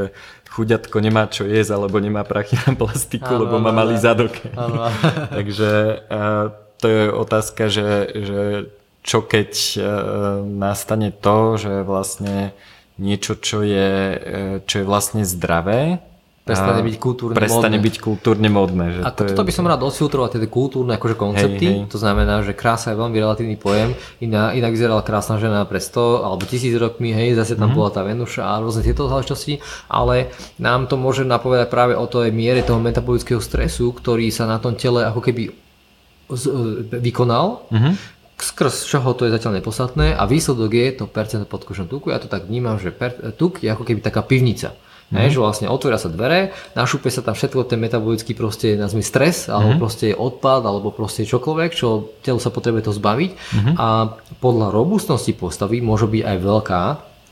chuďatko nemá čo jesť, alebo nemá prachy na plastiku, Áno, lebo má malý zadok. [LAUGHS] [LAUGHS] Takže uh, to je otázka, že, že čo keď uh, nastane to, že vlastne niečo, čo je, uh, čo je vlastne zdravé, Prestane byť kultúrne prestane módne. byť kultúrne modné. Že A to je, toto by som rád odfiltroval, tie kultúrne akože koncepty, Hej, hej. to znamená, že krása je veľmi relatívny pojem, iná, inak vyzerala krásna žena pred 100 alebo 1000 rokmi, hej, zase tam mm-hmm. bola tá Venuša a rôzne tieto záležitosti, ale nám to môže napovedať práve o tej miere toho metabolického stresu, ktorý sa na tom tele ako keby z, e, vykonal, mm-hmm. Skrz čoho to je zatiaľ nepodstatné a výsledok je to percento podkožného tuku. Ja to tak vnímam, že per, tuk je ako keby taká pivnica. Mm. Hej, že vlastne otvoria sa dvere, našúpe sa tam všetko ten metabolický proste, nazvime stres, alebo mm. proste odpad, alebo proste čokoľvek, čo telo sa potrebuje to zbaviť. Mm. A podľa robustnosti postavy môže byť aj veľká,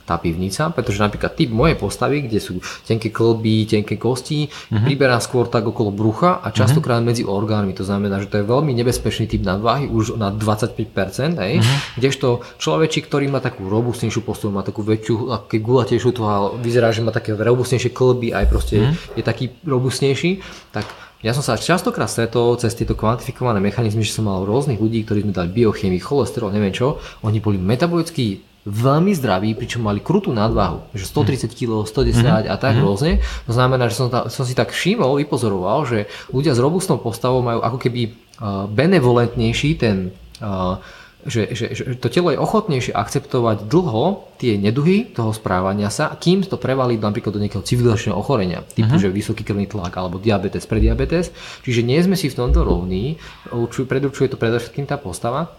tá pivnica, pretože napríklad typ mojej postavy, kde sú tenké klby, tenké kosti, uh-huh. priberá skôr tak okolo brucha a častokrát uh-huh. medzi orgánmi. To znamená, že to je veľmi nebezpečný typ nadváhy, už na 25%, hej, uh-huh. kdežto človeči, ktorý má takú robustnejšiu postavu, má takú väčšiu, aký gulatejšiu a vyzerá, že má také robustnejšie klby, aj proste uh-huh. je taký robustnejší, tak ja som sa častokrát stretol cez tieto kvantifikované mechanizmy, že som mal rôznych ľudí, ktorí sme dali biochemii, cholesterol, neviem čo, oni boli metabolicky veľmi zdraví, pričom mali krutú nadvahu, že 130 kg, 110 mm-hmm. a tak mm-hmm. rôzne. To znamená, že som, ta, som si tak všimol, vypozoroval, že ľudia s robustnou postavou majú ako keby uh, benevolentnejší ten uh, že, že, že to telo je ochotnejšie akceptovať dlho tie neduhy toho správania sa, kým to prevalí napríklad do nejakého civilizačného ochorenia, typu, uh-huh. že vysoký krvný tlak alebo diabetes, prediabetes. Čiže nie sme si v tomto rovní, predurčuje to predovšetkým tá postava.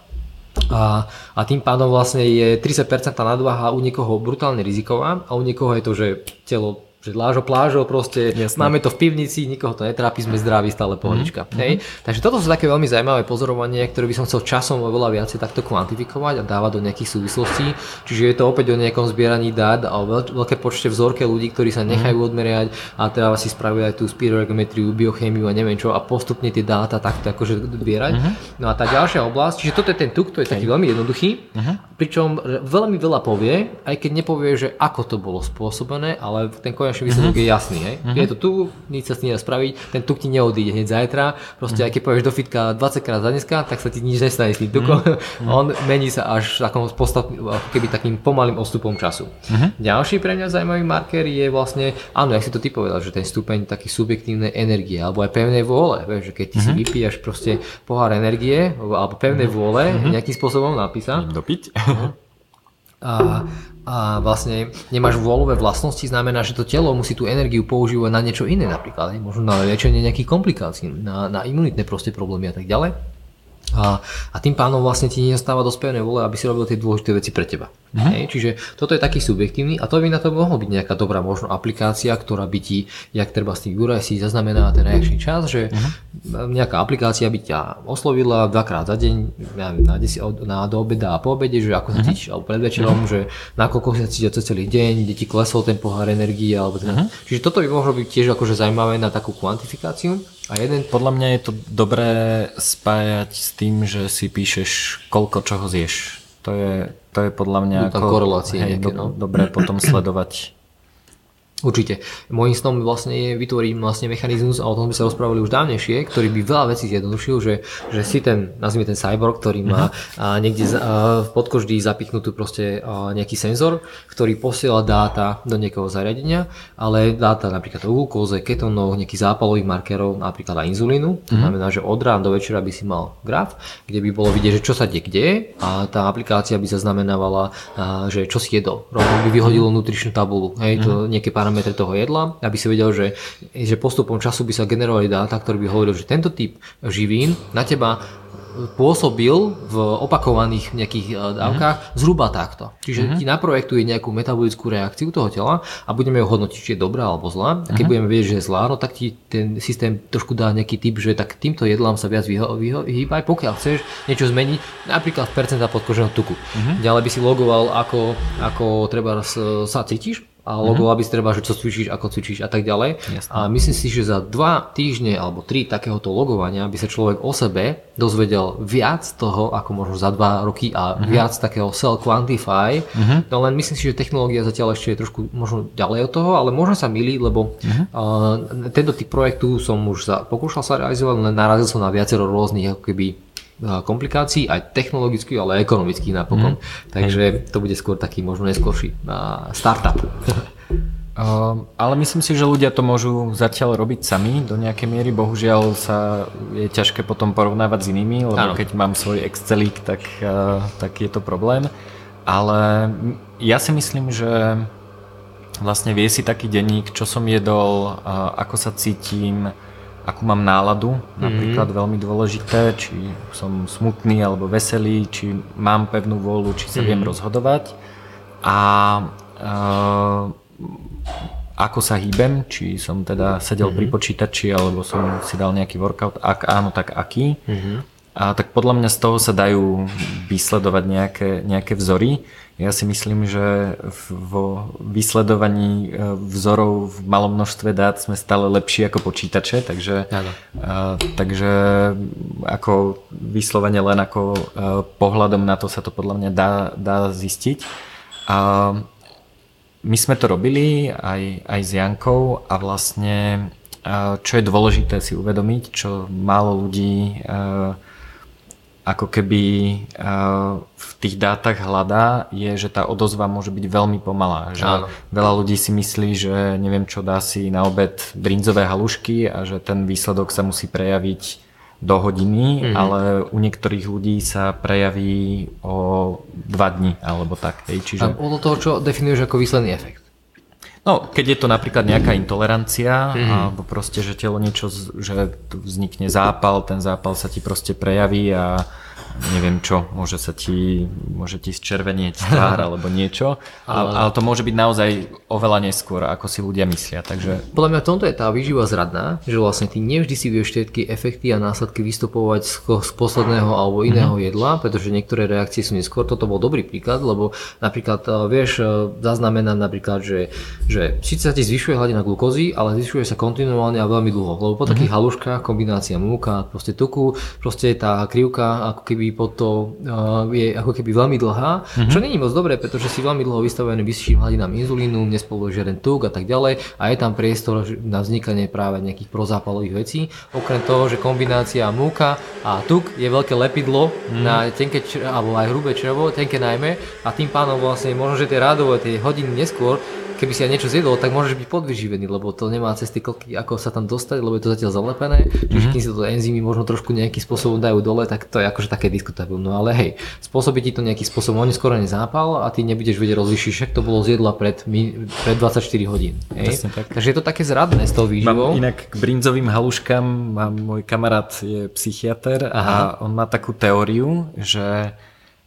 A, a tým pádom vlastne je 30% nadváha u niekoho brutálne riziková a u niekoho je to, že telo že lážo plážo, proste Jasne. máme to v pivnici, nikoho to netrápi, sme zdraví, stále pohodička. Mm-hmm. Hej? Takže toto sú také veľmi zaujímavé pozorovanie, ktoré by som chcel časom oveľa viacej takto kvantifikovať a dávať do nejakých súvislostí. Čiže je to opäť o nejakom zbieraní dát a o veľ- veľké počte vzorke ľudí, ktorí sa nechajú mm-hmm. odmerať a teda si spravia aj tú spiroergometriu, biochémiu a neviem čo a postupne tie dáta takto akože zbierať. Mm-hmm. No a tá ďalšia oblasť, čiže toto je ten tuk, to je taký veľmi jednoduchý, mm-hmm. pričom veľmi veľa povie, aj keď nepovie, že ako to bolo spôsobené, ale ten konečný výsledok uh-huh. je jasný. Hej? Uh-huh. Je to tu, nič sa s tým spraviť, ten tuk ti neodíde hneď zajtra. Proste uh-huh. aj keď povieš do fitka 20 krát za dneska, tak sa ti nič nestane s tým tukom. Uh-huh. [LAUGHS] On mení sa až takom postavným, keby takým pomalým odstupom času. Uh-huh. Ďalší pre mňa zaujímavý marker je vlastne, áno, jak si to ty povedal, že ten stupeň taký subjektívnej energie alebo aj pevnej vôle. Vieš, že keď ty uh-huh. si vypíjaš proste pohár energie alebo pevnej vôle uh-huh. nejakým spôsobom napísa. Dopiť. Uh-huh. A, a vlastne nemáš vôľové vlastnosti, znamená, že to telo musí tú energiu používať na niečo iné napríklad, možno na liečenie nejakých komplikácií, na, na imunitné proste problémy a tak ďalej. A, a tým pánom vlastne ti dosť pevnej vole, aby si robil tie dôležité veci pre teba. Mm-hmm. Hej, čiže toto je taký subjektívny a to by na to mohlo byť nejaká dobrá možno aplikácia, ktorá by ti, jak treba z tých Juraj si zaznamená ten reakčný čas, že mm-hmm. nejaká aplikácia by ťa oslovila dvakrát za deň, ja neviem, na, desi, na do obeda a po obede, že ako sa mm-hmm. cítiš, alebo pred večerom, mm-hmm. že nakoľko sa cítiš cez celý deň, kde ti klesol ten pohár energie, alebo teda. Mm-hmm. Čiže toto by mohlo byť tiež akože zaujímavé na takú kvantifikáciu. A jeden... Podľa mňa je to dobré spájať s tým, že si píšeš, koľko čoho zješ. To je, to je podľa mňa ako, korelácie hej, nejaké, no. dobré potom sledovať Určite. Môjim snom vlastne je vytvoriť vlastne mechanizmus, a o tom by sa rozprávali už dávnejšie, ktorý by veľa vecí zjednodušil, že, že si ten, nazvime ten cyborg, ktorý má uh-huh. a, niekde a, v podkoždí zapichnutú proste a, nejaký senzor, ktorý posiela dáta do niekoho zariadenia, ale dáta napríklad o glukóze, ketónoch, nejakých zápalových markerov, napríklad aj inzulínu. To uh-huh. znamená, že od rána do večera by si mal graf, kde by bolo vidieť, že čo sa deje kde a tá aplikácia by zaznamenávala, že čo si jedol. Rovno by vyhodilo nutričnú tabulu, hej, to nejaké parametre toho jedla, aby si vedel, že, že postupom času by sa generovali dáta, ktorý by hovoril, že tento typ živín na teba pôsobil v opakovaných nejakých e, dávkach mm. zhruba takto. Čiže mm. ti naprojektuje nejakú metabolickú reakciu toho tela a budeme ju hodnotiť, či je dobrá alebo zlá. A keď mm. budeme vedieť, že je zlá, no tak ti ten systém trošku dá nejaký typ, že tak týmto jedlám sa viac vyhýbaj, pokiaľ chceš niečo zmeniť, napríklad percenta podkoženého tuku. Mm. Ďalej by si logoval, ako, ako treba sa cítiš, a logo, mm-hmm. treba, že čo cvičíš, ako cvičíš a tak ďalej. Jasne. A myslím si, že za dva týždne alebo tri takéhoto logovania by sa človek o sebe dozvedel viac toho, ako možno za dva roky a mm-hmm. viac takého self-quantify. Mm-hmm. No len myslím si, že technológia zatiaľ ešte je trošku možno ďalej od toho, ale možno sa milí, lebo mm-hmm. uh, tento typ projektu som už za, pokúšal sa realizovať, len narazil som na viacero rôznych ako keby komplikácií, aj technologických, ale aj ekonomických napokon. Mm. Takže to bude skôr taký možno neskôrší startup. Uh, [LAUGHS] ale myslím si, že ľudia to môžu zatiaľ robiť sami do nejakej miery. Bohužiaľ sa je ťažké potom porovnávať s inými, lebo ano. keď mám svoj Excelík, tak, uh, tak je to problém. Ale ja si myslím, že vlastne vie si taký denník, čo som jedol, uh, ako sa cítim, akú mám náladu, mm-hmm. napríklad veľmi dôležité, či som smutný alebo veselý, či mám pevnú vôľu, či sa mm-hmm. viem rozhodovať. A uh, ako sa hýbem, či som teda sedel mm-hmm. pri počítači, alebo som si dal nejaký workout, ak áno, tak aký. Mm-hmm. A tak podľa mňa z toho sa dajú vysledovať nejaké, nejaké vzory. Ja si myslím, že vo vysledovaní e, vzorov v malom množstve dát sme stále lepší ako počítače, takže, a, takže ako vyslovene len ako a, e, pohľadom na to sa to podľa mňa dá, dá zistiť. A, my sme to robili aj, aj s Jankou a vlastne čo je dôležité si uvedomiť, čo málo ľudí ako keby v tých dátach hľadá, je, že tá odozva môže byť veľmi pomalá. Že veľa ľudí si myslí, že neviem čo dá si na obed brinzové halušky a že ten výsledok sa musí prejaviť do hodiny, mm-hmm. ale u niektorých ľudí sa prejaví o dva dní alebo tak. Hej. Čiže... A podľa toho, čo definuješ ako výsledný efekt? No, keď je to napríklad nejaká intolerancia, mm-hmm. alebo proste, že telo niečo, že vznikne zápal, ten zápal sa ti proste prejaví a neviem čo, môže sa ti, môže ti zčervenieť tvár [LAUGHS] alebo niečo, ale... ale to môže byť naozaj oveľa neskôr, ako si ľudia myslia. Takže... Podľa mňa v tomto je tá výživa zradná, že vlastne ty nevždy si vieš všetky efekty a následky vystupovať z, z posledného alebo iného mm-hmm. jedla, pretože niektoré reakcie sú neskôr. Toto bol dobrý príklad, lebo napríklad e, vieš e, zaznamenať napríklad, že, že síce sa ti zvyšuje hladina glukózy, ale zvyšuje sa kontinuálne a veľmi dlho, lebo po mm-hmm. takých haluškách kombinácia múka, proste tuku, proste tá krivka ako keby to uh, je ako keby veľmi dlhá, mm-hmm. čo není moc dobré, pretože si veľmi dlho vystavený vyšším hladinám inzulínu, nespolu žiaden tuk a tak ďalej a je tam priestor na vznikanie práve nejakých prozápalových vecí. Okrem toho, že kombinácia múka a tuk je veľké lepidlo mm-hmm. na tenké alebo aj hrubé črevo, tenké najmä a tým pánom vlastne možno, že tie rádové, tie hodiny neskôr keby si aj niečo zjedol, tak môžeš byť podvyživený, lebo to nemá cesty klky, ako sa tam dostať, lebo je to zatiaľ zalepené. Mm-hmm. Čiže kým si to enzymy možno trošku nejakým spôsobom dajú dole, tak to je akože také diskutabilné. No ale hej, spôsobí ti to nejaký spôsobom skoro zápal a ty nebudeš vedieť rozlišiť, však to bolo z jedla pred, pred 24 hodín. Hej? tak. Takže je to také zradné s tou výživou. Mám inak k brinzovým haluškám, mám, môj kamarát je psychiatr Aha. a on má takú teóriu, že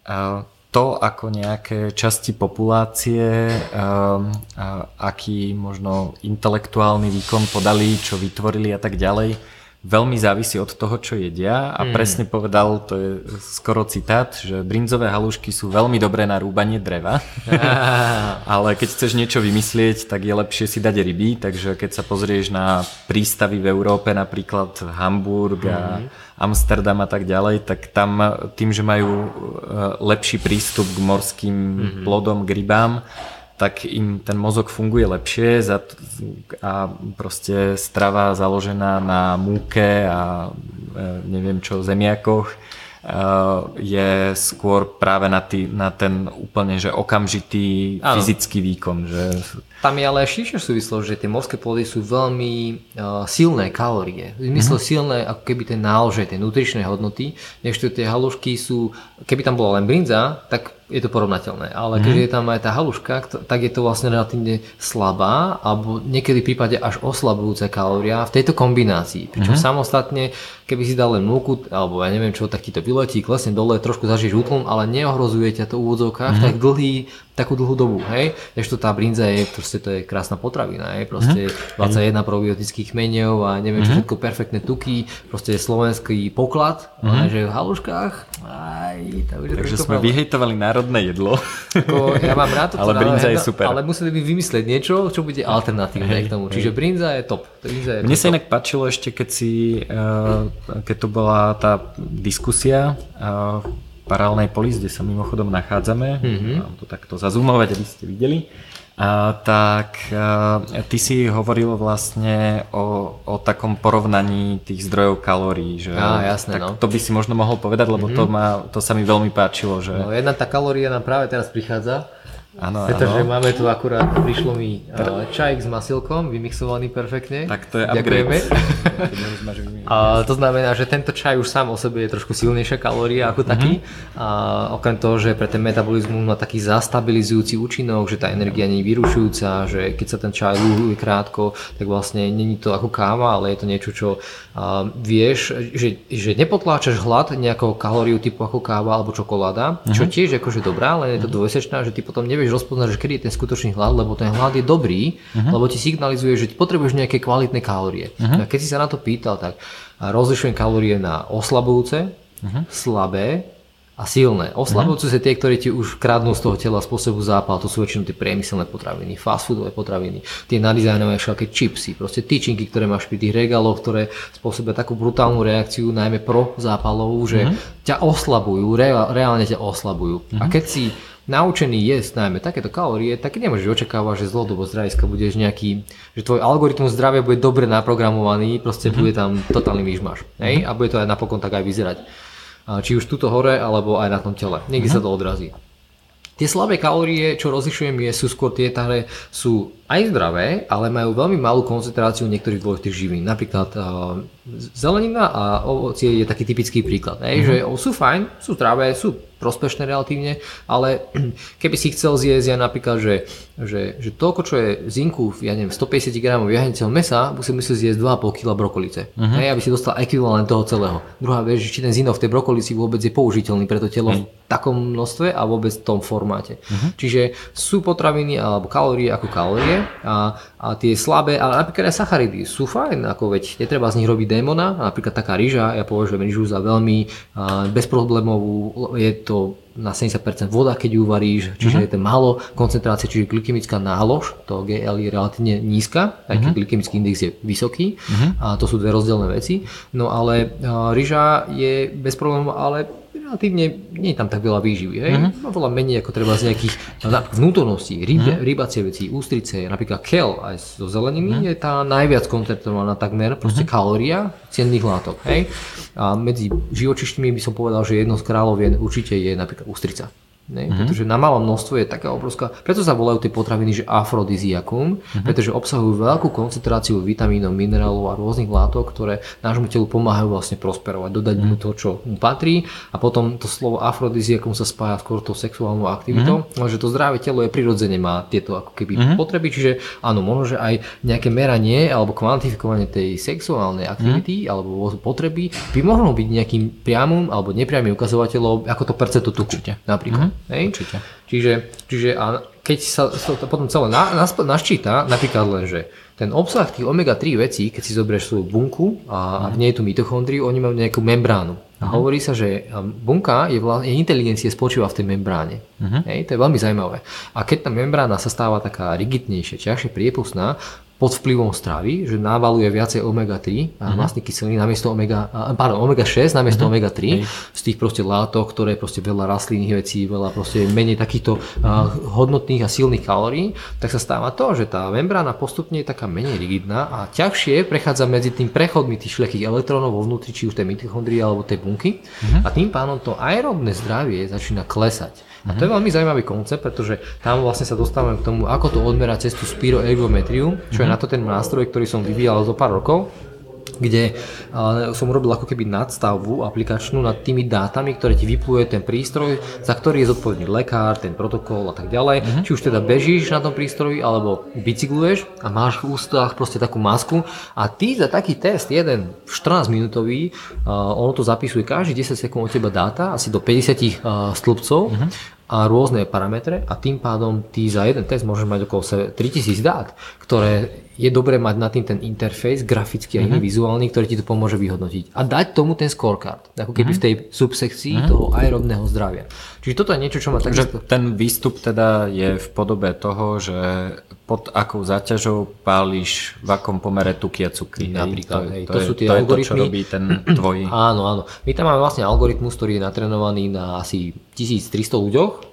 uh, to, ako nejaké časti populácie, um, aký možno intelektuálny výkon podali, čo vytvorili a tak ďalej, veľmi závisí od toho, čo jedia a mm. presne povedal, to je skoro citát, že brinzové halušky sú veľmi dobré na rúbanie dreva, [LAUGHS] ale keď chceš niečo vymyslieť, tak je lepšie si dať ryby, takže keď sa pozrieš na prístavy v Európe, napríklad Hamburg a mm Amsterdam a tak ďalej, tak tam tým, že majú e, lepší prístup k morským mm-hmm. plodom, k rybám, tak im ten mozog funguje lepšie a proste strava založená na múke a e, neviem čo, zemiakoch Eh, je skôr práve na, tý, na ten úplne že okamžitý ano. fyzický výkon. Že... Tam je ale širšia súvislosť, že tie morské plody sú veľmi uh, silné kalórie. V zmysle mm-hmm. silné ako keby ten nálože, tie nutričné hodnoty, než tie halušky sú, keby tam bola len brinza, tak je to porovnateľné. Ale mm. keď je tam aj tá haluška, tak je to vlastne relatívne slabá, alebo niekedy v prípade až oslabujúca kalória v tejto kombinácii. Pričom mm. samostatne, keby si dal len múku, alebo ja neviem čo, tak ti to vyletí, klesne dole, trošku zažiješ útlom, ale neohrozuje ťa to v úvodzovkách mm. tak dlhý takú dlhú dobu, hej. Ešte tá brinza je, proste to je krásna potravina, hej. Proste mm. 21 probiotických kmeňov a neviem čo, mhm. všetko perfektné tuky, proste slovenský poklad, mm. ale že v haluškách, aj, to už Takže sme problém. vyhejtovali národné jedlo. Ko, ja mám rád to, ale brinza je super. Ale museli by vymyslieť niečo, čo bude alternatívne hej, k tomu. Čiže brinza je top. Brinza je Mne sa inak páčilo ešte, keď si, uh, keď to bola tá diskusia, uh, paralelnej polis, kde sa mimochodom nachádzame, mm-hmm. mám to takto zazoomovať, aby ste videli, a, tak a, ty si hovoril vlastne o, o takom porovnaní tých zdrojov kalórií. Že, Á, jasné, tak no. To by si možno mohol povedať, lebo mm-hmm. to, ma, to sa mi veľmi páčilo. Že... No, jedna tá kalória nám práve teraz prichádza Áno, Pretože áno. máme tu akurát, prišlo mi uh, čajk s masilkom, vymixovaný perfektne. Tak to je Ďakujeme. [LAUGHS] a to znamená, že tento čaj už sám o sebe je trošku silnejšia kalória ako taký. Mm-hmm. A okrem toho, že pre ten metabolizmus má taký zastabilizujúci účinok, že tá energia nie je vyrušujúca, že keď sa ten čaj lúhuje krátko, tak vlastne není to ako káva, ale je to niečo, čo uh, vieš, že, že nepotláčaš hlad nejakou kalóriu typu ako káva alebo čokoláda, mm-hmm. čo tiež akože dobrá, len je to dvojsečná, že ty potom nevieš nevieš rozpoznať, že kedy je ten skutočný hlad, lebo ten hlad je dobrý, uh-huh. lebo ti signalizuje, že potrebuješ nejaké kvalitné kalórie. Uh-huh. A keď si sa na to pýtal, tak rozlišujem kalórie na oslabujúce, uh-huh. slabé, a silné. Oslabujúce sú tie, ktoré ti už kradnú z toho tela spôsobu zápal, to sú väčšinou tie priemyselné potraviny, fast foodové potraviny, tie nadizajnové všaké čipsy, proste tyčinky, ktoré máš pri tých regáloch, ktoré spôsobia takú brutálnu reakciu, najmä pro zápalovú, že mm-hmm. ťa oslabujú, reálne ťa oslabujú. Mm-hmm. A keď si naučený jesť najmä takéto kalórie, tak nemôžeš očakávať, že z dlhodobo zdraviska budeš nejaký, že tvoj algoritmus zdravia bude dobre naprogramovaný, proste mm-hmm. bude tam totálny výžmaš. Mm-hmm. A bude to aj napokon tak aj vyzerať či už tuto hore, alebo aj na tom tele. Niekde mm-hmm. sa to odrazí. Tie slabé kalórie, čo rozlišujem, je, sú skôr tie, ktoré sú aj zdravé, ale majú veľmi malú koncentráciu niektorých dôležitých živín. Napríklad uh, zelenina a ovocie je taký typický príklad. Mm-hmm. Že sú fajn, sú zdravé, sú prospešné relatívne, ale [CLEARS THROAT] keby si chcel zjesť ja napríklad, že, že, že toľko, čo je zinku, ja neviem, 150 g jahenceho mesa, musí musieť zjesť 2,5 kg brokolice. Hej, aby si dostal ekvivalent toho celého. Druhá vec, či ten zinok v tej brokolici vôbec je použiteľný pre to telo uh-huh. v takom množstve a vôbec v tom formáte. Uh-huh. Čiže sú potraviny alebo kalórie ako kalórie a, a tie slabé, ale napríklad aj sacharidy sú fajn, ako veď netreba z nich robiť démona, napríklad taká ryža, ja považujem ryžu za veľmi bezproblémovú, je to na 70% voda, keď ju varíš, čiže uh-huh. je to málo koncentrácie, čiže glykemická nálož, to GL je relatívne nízka, aj keď uh-huh. glykemický index je vysoký uh-huh. a to sú dve rozdielne veci. No ale uh, ryža je bez problémov, ale relatívne nie je tam tak veľa výživy. Hej? Uh-huh. Veľa menej ako treba z nejakých vnútorností, ryb, uh-huh. rybacie veci, ústrice, napríklad kel aj zo zeleniny uh-huh. je tá najviac koncentrovaná takmer, proste uh-huh. kalória cenných látok. Hej? A medzi živočištmi by som povedal, že jedno z kráľov je, určite je napríklad ústrica. Ne? Mm-hmm. Pretože na malom množstvo je taká obrovská, preto sa volajú tie potraviny, že afrodiziakum, mm-hmm. pretože obsahujú veľkú koncentráciu vitamínov, minerálov a rôznych látok, ktoré nášmu telu pomáhajú vlastne prosperovať, dodať mm-hmm. mu to, čo mu patrí a potom to slovo afrodiziakum sa spája skôr tou sexuálnou aktivitou, mm-hmm. že to zdravé telo je prirodzene má tieto ako keby mm-hmm. potreby, čiže áno, možno, že aj nejaké meranie alebo kvantifikovanie tej sexuálnej aktivity mm-hmm. alebo potreby by mohlo byť nejakým priamým alebo nepriamým ukazovateľom, ako to percento tuku napríklad. Mm-hmm. Hej? Určite. Čiže, čiže a keď sa, sa to potom celé na, na, naščíta, napríklad len, že ten obsah tých omega-3 vecí, keď si zoberieš svoju bunku a, a v nej tú mitochondriu, oni majú nejakú membránu. A uh-huh. hovorí sa, že bunka je, vla, je inteligencie spočíva v tej membráne. Uh-huh. Hej, to je veľmi zaujímavé. A keď tá membrána sa stáva taká rigidnejšia, ťažšie priepustná, pod vplyvom stravy, že navaluje viacej omega-3 a uh-huh. vlastne kyseliny namiesto omega, pardon, omega-6 namiesto uh-huh. omega-3 Hej. z tých proste látok, ktoré proste veľa rastlinných vecí, veľa proste menej takýchto uh, hodnotných a silných kalórií, tak sa stáva to, že tá membrána postupne je taká menej rigidná a ťažšie prechádza medzi tým prechodmi tých šlechých elektrónov vo vnútri, či už tej mitochondrie alebo tej bunky uh-huh. a tým pádom to aerobné zdravie začína klesať. A to je veľmi zaujímavý koncept, pretože tam vlastne sa dostávame k tomu, ako to odmerať cez tú spiroergometriu, čo je mhm. na to ten nástroj, ktorý som vyvíjal zo pár rokov kde som urobil ako keby nadstavbu aplikačnú nad tými dátami, ktoré ti vypluje ten prístroj, za ktorý je zodpovedný lekár, ten protokol a tak ďalej. Uh-huh. Či už teda bežíš na tom prístroji, alebo bicykluješ a máš v ústach proste takú masku a ty za taký test, jeden 14 minútový, ono to zapisuje každý 10 sekúnd od teba dáta, asi do 50 stĺpcov uh-huh a rôzne parametre a tým pádom ty za jeden test môžeš mať okolo sebe 3000 dát, ktoré je dobré mať na tým ten interfejs grafický a iný mm-hmm. vizuálny, ktorý ti to pomôže vyhodnotiť. A dať tomu ten scorecard, ako keby mm-hmm. v tej subsekcii mm-hmm. toho aerobného zdravia. Čiže toto je niečo, čo má tak... Takže ten výstup teda je v podobe toho, že pod akou záťažou páliš v akom pomere tuky a cukry. Napríklad, to, hej, to, to, je, sú tie to algoritmy. je to, čo robí ten [CLEARS THROAT] tvoj... Áno, áno. My tam máme vlastne algoritmus, ktorý je natrenovaný na asi 1300 ľuďoch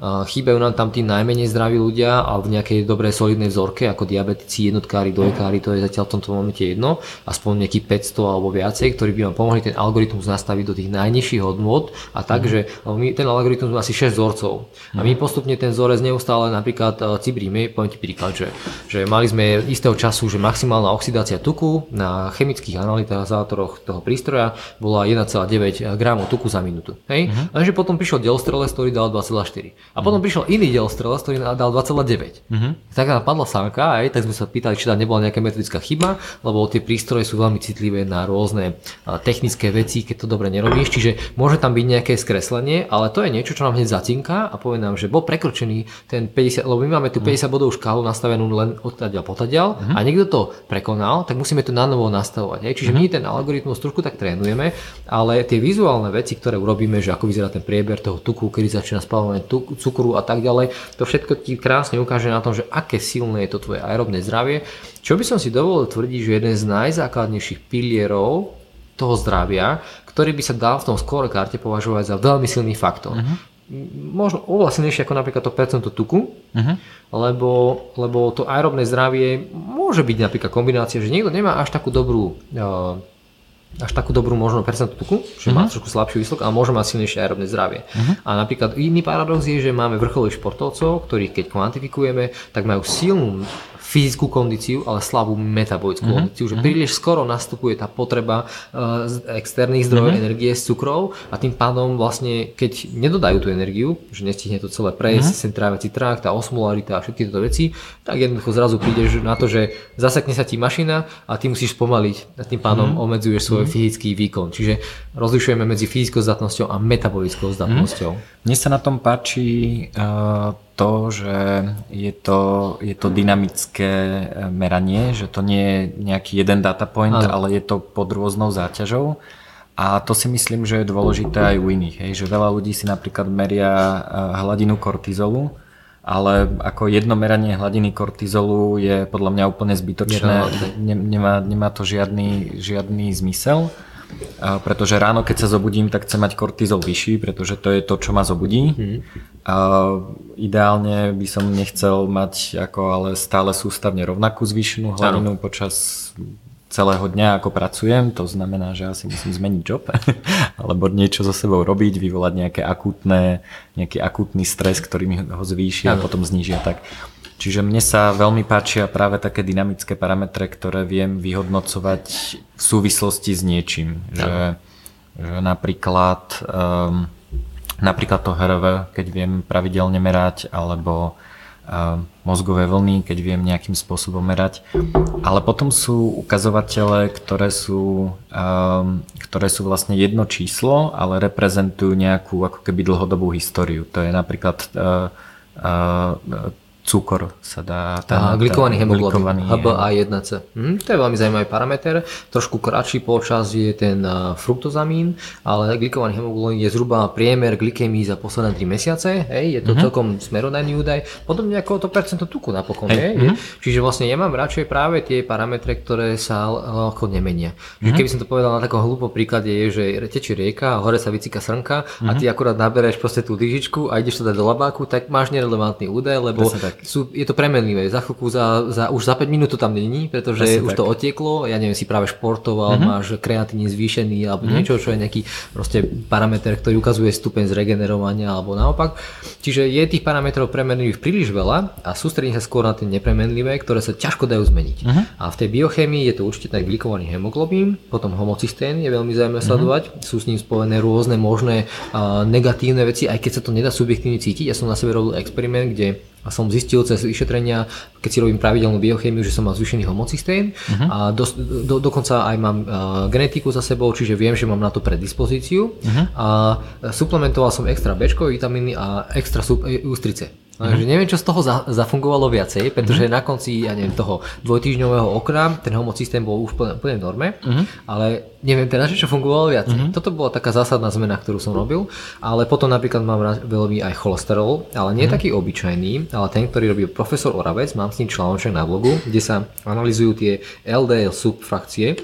Chýbajú nám tam tí najmenej zdraví ľudia a v nejakej dobrej solidnej vzorke, ako diabetici, jednotkári, dvojkári, to je zatiaľ v tomto momente jedno, aspoň nejaký 500 alebo viacej, ktorí by vám pomohli ten algoritmus nastaviť do tých najnižších hodnôt a tak, mm. že my, ten algoritmus má asi 6 vzorcov a my postupne ten vzorec neustále napríklad e, cibríme, poviem ti príklad, že, že mali sme istého času, že maximálna oxidácia tuku na chemických analyzátoroch toho prístroja bola 1,9 gramov tuku za minútu. Hej? Mm. Lenže potom prišiel delstreles, ktorý dal 2,4 A potom prišiel iný dielstrelec, ktorý dal 2,9. Uh-huh. Tak nám padla sánka, aj, tak sme sa pýtali, či tam nebola nejaká metodická chyba, lebo tie prístroje sú veľmi citlivé na rôzne technické veci, keď to dobre nerobíš, čiže môže tam byť nejaké skreslenie, ale to je niečo, čo nám hneď zacinká a povie nám, že bol prekročený ten 50, lebo my máme tu 50 bodovú škálu nastavenú len odtadiaľ potadiaľ uh-huh. a niekto to prekonal, tak musíme to na novo nastavovať. Hej. Čiže uh-huh. my ten algoritmus trošku tak trénujeme, ale tie vizuálne veci, ktoré urobíme, že ako vyzerá ten prieber toho tuku, kedy začína spalovanie cukru a tak ďalej, to všetko ti krásne ukáže na tom, že aké silné je to tvoje aerobné zdravie. Čo by som si dovolil tvrdiť, že jeden z najzákladnejších pilierov toho zdravia, ktorý by sa dal v tom scorecarte považovať za veľmi silný faktor. Uh-huh. Možno oveľa silnejšie ako napríklad to percento tuku, uh-huh. lebo, lebo to aerobné zdravie môže byť napríklad kombinácia, že niekto nemá až takú dobrú uh, až takú dobrú možno percentu tuku, že uh-huh. má trošku slabší výsledok a môže mať silnejšie aerobné zdravie. Uh-huh. A napríklad iný paradox je, že máme vrcholových športovcov, ktorých keď kvantifikujeme, tak majú silnú fyzickú kondíciu, ale slabú metabolickú mm-hmm. kondíciu, že príliš skoro nastupuje tá potreba uh, externých zdrojov mm-hmm. energie z cukrov a tým pádom vlastne, keď nedodajú tú energiu, že nestihne to celé prejsť, mm-hmm. sem tráviaci trakt, tá osmolarita a všetky tieto veci, tak jednoducho zrazu prídeš na to, že zasekne sa ti mašina a ty musíš spomaliť a tým pádom mm-hmm. obmedzuješ svoj mm-hmm. fyzický výkon. Čiže rozlišujeme medzi fyzickou zdatnosťou a metabolickou zdatnosťou. Mm-hmm. Mne sa na tom páči uh, to, že je to, je to dynamické e, meranie, že to nie je nejaký jeden data point, ale, ale je to pod rôznou záťažou. A to si myslím, že je dôležité aj u iných. Hej, že veľa ľudí si napríklad meria e, hladinu kortizolu, ale ako jedno meranie hladiny kortizolu je podľa mňa úplne zbytočné, nemá, nemá to žiadny, žiadny zmysel pretože ráno, keď sa zobudím, tak chcem mať kortizol vyšší, pretože to je to, čo ma zobudí. A ideálne by som nechcel mať ako ale stále sústavne rovnakú zvýšenú hladinu ano. počas celého dňa, ako pracujem, to znamená, že asi musím zmeniť job, [LAUGHS] alebo niečo so sebou robiť, vyvolať nejaké akútne, nejaký akútny stres, ktorý mi ho zvýši a potom znížia. Tak Čiže mne sa veľmi páčia práve také dynamické parametre, ktoré viem vyhodnocovať v súvislosti s niečím. Že, že napríklad, um, napríklad to HRV, keď viem pravidelne merať, alebo um, mozgové vlny, keď viem nejakým spôsobom merať. Ale potom sú ukazovatele, ktoré sú, um, ktoré sú vlastne jedno číslo, ale reprezentujú nejakú ako keby dlhodobú históriu. To je napríklad uh, cukor sa dá... Ten, a glikovaný hemoglobín, HbA1c. Hm, to je veľmi zaujímavý parameter. Trošku kratší počas je ten fruktozamín, ale glikovaný hemoglobín je zhruba priemer glykémii za posledné 3 mesiace. Hej, je to mm-hmm. celkom smerodajný údaj. Potom nejakého to percento tuku napokon. Hey. Je. Mm-hmm. Čiže vlastne ja mám radšej práve tie parametre, ktoré sa ľahko nemenia. Mm-hmm. Keby som to povedal na takom hlúpom príklade, je, že tečie rieka, hore sa vycíka srnka mm-hmm. a ty akurát nabereš proste tú lyžičku a ideš to dať do labáku, tak máš nerelevantný údaj, lebo sú, je to premenlivé. Za chvíľku, za, za, už za 5 minút to tam není, pretože Presne už tak. to otieklo. Ja neviem, si práve športoval, mm-hmm. máš kreatín zvýšený alebo mm-hmm. niečo, čo je nejaký proste parameter, ktorý ukazuje stupeň zregenerovania alebo naopak. Čiže je tých parametrov premenlivých príliš veľa a sústredím sa skôr na tie nepremenlivé, ktoré sa ťažko dajú zmeniť. Mm-hmm. A v tej biochemii je to určite tak glikovaný hemoglobín, potom homocystén je veľmi zaujímavé mm-hmm. sledovať. Sú s ním spojené rôzne možné uh, negatívne veci, aj keď sa to nedá subjektívne cítiť. Ja som na sebe robil experiment, kde a som zistil cez vyšetrenia, keď si robím pravidelnú biochémiu, že som mal zvýšený homocystén uh-huh. a do, do, dokonca aj mám uh, genetiku za sebou, čiže viem, že mám na to predispozíciu uh-huh. a suplementoval som extra B vitamíny a extra sub, e, ústrice. Takže neviem, čo z toho za, zafungovalo viacej, pretože uh-huh. na konci, ja neviem, toho dvojtýždňového okna ten homosystém bol už plne, plne norme, uh-huh. ale neviem teda, čo fungovalo viacej. Uh-huh. Toto bola taká zásadná zmena, ktorú som robil, ale potom napríklad mám veľmi aj cholesterol, ale nie uh-huh. taký obyčajný, ale ten, ktorý robí profesor Oravec, mám s ním článok na blogu, kde sa analizujú tie LDL subfrakcie,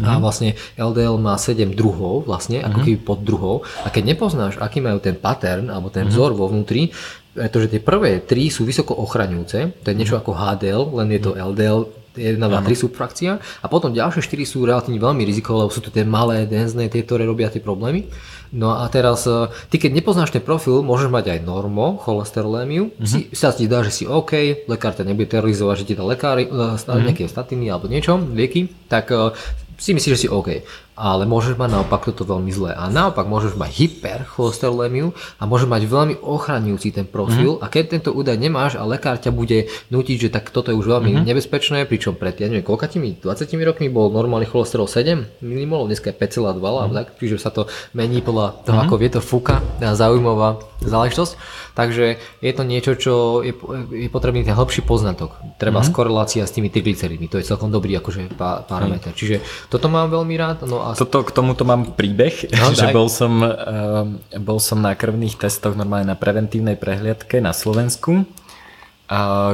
a vlastne LDL má 7 druhov, vlastne, ako keby pod druhov. A keď nepoznáš, aký majú ten pattern, alebo ten vzor vo vnútri, pretože tie prvé tri sú vysoko ochraňujúce, to je niečo ako HDL, len je to LDL, 1, 2, 3 subfrakcia a potom ďalšie 4 sú relatívne veľmi rizikové, lebo sú to tie malé, denzné, tie, ktoré robia tie problémy. No a teraz, e, ty keď nepoznáš ten profil, môžeš mať aj normo, cholesterolémiu, mm-hmm. si, sa ti dá, že si OK, lekár ťa nebude terorizovať, že ti dá lekári, mm-hmm. nejaké statiny alebo niečo, lieky, tak e, si myslíš, že si OK. Ale môžeš mať naopak toto veľmi zlé. A naopak môžeš mať hypercholesterolémiu a môžeš mať veľmi ochraňujúci ten profil mm-hmm. a keď tento údaj nemáš a lekár ťa bude nutiť, že tak toto je už veľmi mm-hmm. nebezpečné, pričom pred, ja neviem, koľkatými, 20 rokmi bol normálny cholesterol 7 millimolov, dneska je 5,2, mm-hmm. tak, čiže sa to mení podľa toho, mm-hmm. ako vie to fúka, zaujímavá záležitosť. Takže je to niečo, čo je, je potrebný ten hĺbší poznatok. Treba mm-hmm. skorelácia s tými triglyceridmi, to je celkom dobrý akože parameter. Mm. Čiže toto mám veľmi rád. No a... toto, k tomuto mám príbeh, no, [LAUGHS] že bol som, uh, bol som na krvných testoch normálne na preventívnej prehliadke na Slovensku,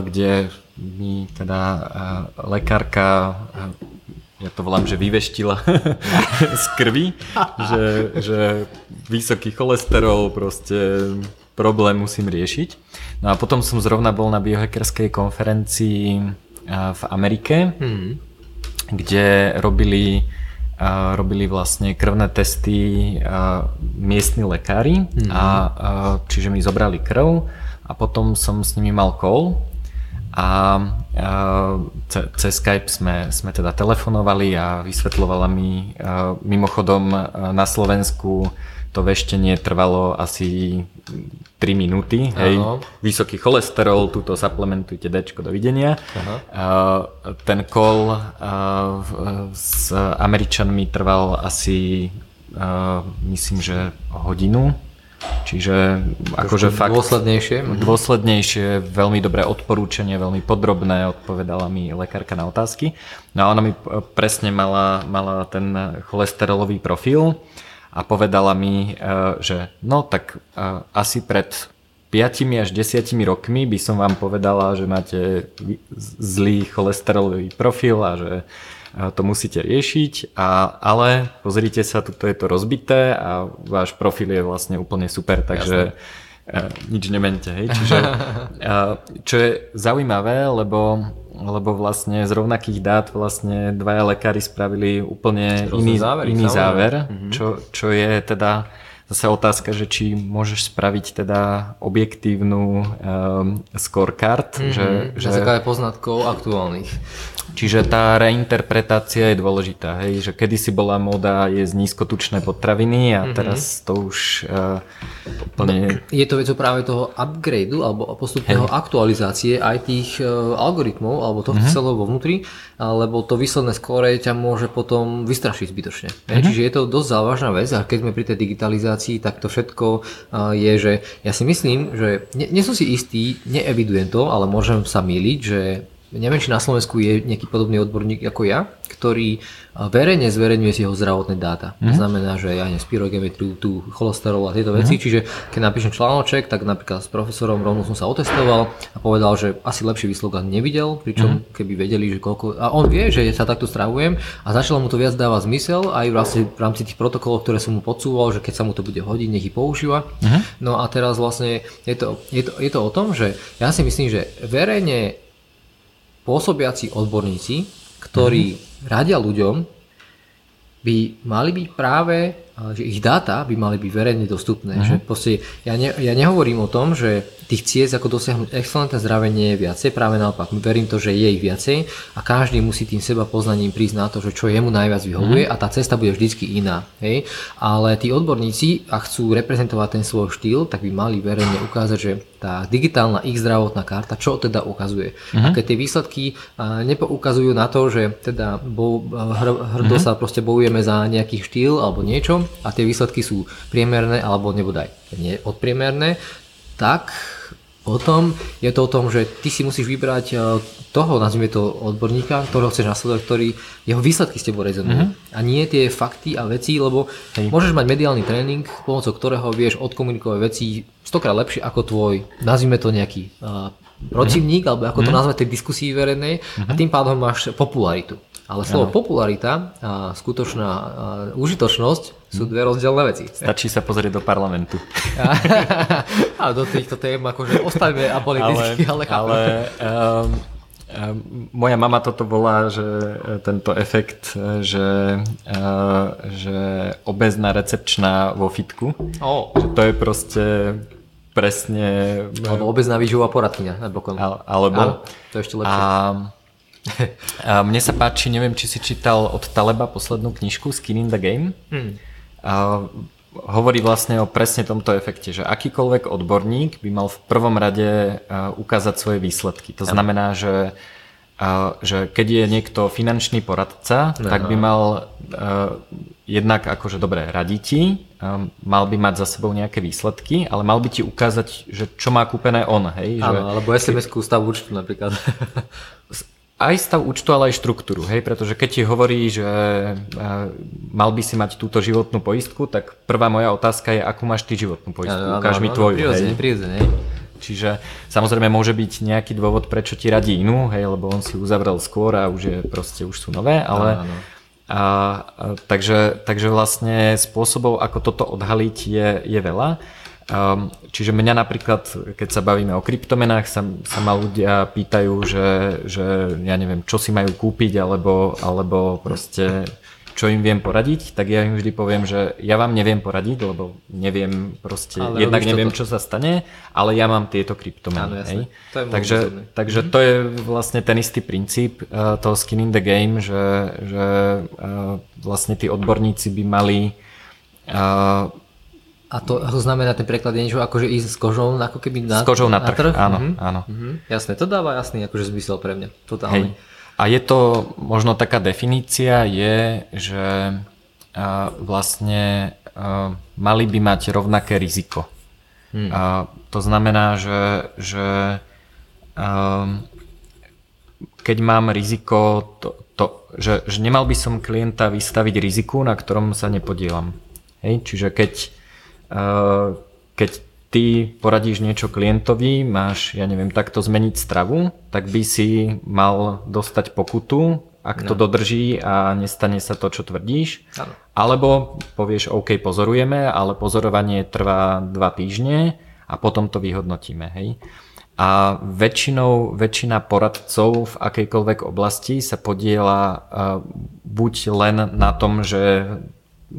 kde mi teda uh, lekárka ja to volám, že vyveštila [LAUGHS] z krvi, že, že vysoký cholesterol, proste problém musím riešiť. No a potom som zrovna bol na biohackerskej konferencii v Amerike, hmm. kde robili, robili vlastne krvné testy miestni lekári, hmm. a, čiže mi zobrali krv a potom som s nimi mal call a cez Skype sme, sme teda telefonovali a vysvetlovala mi mimochodom na Slovensku to veštenie trvalo asi 3 minúty, hej, vysoký cholesterol, túto supplementujte D, dovidenia. Aha. ten call s Američanmi trval asi myslím, že hodinu, Čiže akože fakt... Dôslednejšie? Dôslednejšie, veľmi dobré odporúčanie, veľmi podrobné, odpovedala mi lekárka na otázky. No a ona mi presne mala, mala ten cholesterolový profil a povedala mi, e, že no tak e, asi pred 5 až 10 rokmi by som vám povedala, že máte zlý cholesterolový profil a že to musíte riešiť, a, ale pozrite sa, tuto je to rozbité a váš profil je vlastne úplne super, takže Jasne. nič nemente. Hej? Čiže, čo je zaujímavé, lebo, lebo vlastne z rovnakých dát vlastne dvaja lekári spravili úplne iný, záver, iný záver, mm-hmm. čo, čo je teda zase otázka, že či môžeš spraviť teda objektívnu um, scorecard. Mm-hmm. Že, že... Na základe poznatkov aktuálnych. Čiže tá reinterpretácia je dôležitá, hej, že kedysi bola móda jesť nízkotučné potraviny a mm-hmm. teraz to už uh, úplne... Je to vecou práve toho upgradeu alebo postupného hej. aktualizácie aj tých uh, algoritmov alebo toho mm-hmm. celého vo vnútri, lebo to výsledné skóre ťa môže potom vystrašiť zbytočne. Mm-hmm. Čiže je to dosť závažná vec a keď sme pri tej digitalizácii, tak to všetko uh, je, že ja si myslím, že nie, nie som si istý, neevidujem to, ale môžem sa míliť, že neviem, či na Slovensku je nejaký podobný odborník ako ja, ktorý verejne zverejňuje si jeho zdravotné dáta. Mm-hmm. To mhm. znamená, že ja neviem, spirogemetriu, tu cholesterol a tieto veci, mm-hmm. čiže keď napíšem článoček, tak napríklad s profesorom rovno som sa otestoval a povedal, že asi lepší výsledok nevidel, pričom mm-hmm. keby vedeli, že koľko... A on vie, že sa takto stravujem a začalo mu to viac dávať zmysel aj vlastne v rámci tých protokolov, ktoré som mu podsúval, že keď sa mu to bude hodiť, nech ich používa. Mm-hmm. No a teraz vlastne je to, je, to, je to o tom, že ja si myslím, že verejne pôsobiaci odborníci, ktorí mm-hmm. radia ľuďom, by mali byť práve, že ich dáta by mali byť verejne dostupné. Mm-hmm. Že proste, ja, ne, ja nehovorím o tom, že tých ciest, ako dosiahnuť excelentné zdravie nie je viacej, práve naopak, verím to, že je ich viacej a každý musí tým seba poznaním prísť na to, že čo jemu najviac vyhovuje mm. a tá cesta bude vždycky iná. Hej? Ale tí odborníci, ak chcú reprezentovať ten svoj štýl, tak by mali verejne ukázať, že tá digitálna ich zdravotná karta, čo teda ukazuje. Mm. A keď tie výsledky nepoukazujú na to, že teda bo, hr, hrdo mm. sa proste bojujeme za nejaký štýl alebo niečo a tie výsledky sú priemerné alebo nebodaj odpriemerné, tak potom je to o tom, že ty si musíš vybrať e, toho, nazvime to odborníka, ktorého chceš nasledovať, ktorý jeho výsledky s tebou rezonujú. Mm-hmm. A nie tie fakty a veci, lebo Hej. môžeš mať mediálny tréning, pomocou ktorého vieš odkomunikovať veci stokrát lepšie ako tvoj, nazvime to nejaký uh, protivník, mm-hmm. alebo ako to mm-hmm. nazvať tej diskusii verejnej mm-hmm. a tým pádom máš popularitu. Ale slovo ano. popularita a skutočná a užitočnosť sú dve rozdielne veci. Stačí sa pozrieť do parlamentu. [LAUGHS] a do týchto tém akože ostavíme apoliticky, ale, ale, ale um, moja mama toto volá, že e, tento efekt, e, že, uh, že obezná recepčná vo fitku. Oh. Že to je proste presne... Alebo obezná výživová poradkynia. Alebo... Áno, to je ešte lepšie. A, A mne sa páči, neviem, či si čítal od Taleba poslednú knižku Skin in the Game. Hmm. Hovorí vlastne o presne tomto efekte, že akýkoľvek odborník by mal v prvom rade ukázať svoje výsledky. To znamená, že a že keď je niekto finančný poradca, no. tak by mal uh, jednak akože dobre radiť ti, mal by mať za sebou nejaké výsledky, ale mal by ti ukázať, že čo má kúpené on, hej? Áno, že, alebo SMS-ku stav účtu napríklad. [LAUGHS] aj stav účtu, ale aj štruktúru, hej, pretože keď ti hovorí, že uh, mal by si mať túto životnú poistku, tak prvá moja otázka je, akú máš ty životnú poistku, ukáž mi tvoju, hej. Prirodzene, hej. Čiže samozrejme môže byť nejaký dôvod, prečo ti radí inú, hej, lebo on si uzavrel skôr a už je proste už sú nové, ale áno, áno. A, a, takže, takže vlastne spôsobov, ako toto odhaliť je, je veľa. Um, čiže mňa napríklad, keď sa bavíme o kryptomenách, sa, sa ma ľudia pýtajú, že, že ja neviem, čo si majú kúpiť, alebo, alebo proste čo im viem poradiť, tak ja im vždy poviem, že ja vám neviem poradiť, lebo neviem proste, ale jednak neviem, toto. čo sa stane, ale ja mám tieto kryptomeny. Hej? To je takže takže mm-hmm. to je vlastne ten istý princíp uh, toho skin in the game, že, že uh, vlastne tí odborníci by mali uh, a to, znamená, ten preklad je niečo ako, že ísť s kožou ako keby na, s kožou na trh, na trh? áno, mm-hmm. áno. Mm-hmm. Jasné, to dáva jasný akože zmysel pre mňa, totálne. Hej. A je to, možno taká definícia je, že vlastne mali by mať rovnaké riziko. Hmm. A to znamená, že, že keď mám riziko, to, to, že, že nemal by som klienta vystaviť riziku, na ktorom sa nepodielam. Hej? Čiže keď, keď ty poradíš niečo klientovi, máš, ja neviem, takto zmeniť stravu, tak by si mal dostať pokutu, ak no. to dodrží a nestane sa to, čo tvrdíš. Ano. Alebo povieš, OK, pozorujeme, ale pozorovanie trvá dva týždne a potom to vyhodnotíme. Hej? A väčšinou, väčšina poradcov v akejkoľvek oblasti sa podiela uh, buď len na tom, že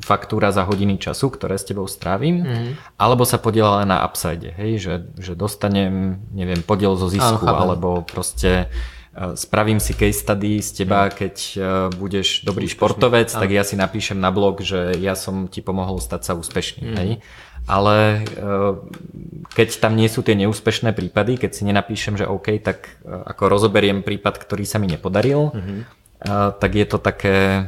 faktúra za hodiny času, ktoré s tebou strávim, mm. alebo sa podiela len na upside, hej, že, že dostanem, neviem, podiel zo zisku, Áno, alebo proste uh, spravím si case study z teba, mm. keď uh, budeš dobrý Úspešný. športovec, Áno. tak ja si napíšem na blog, že ja som ti pomohol stať sa úspešným, mm. hej. Ale uh, keď tam nie sú tie neúspešné prípady, keď si nenapíšem, že OK, tak ako rozoberiem prípad, ktorý sa mi nepodaril, mm-hmm tak je to také...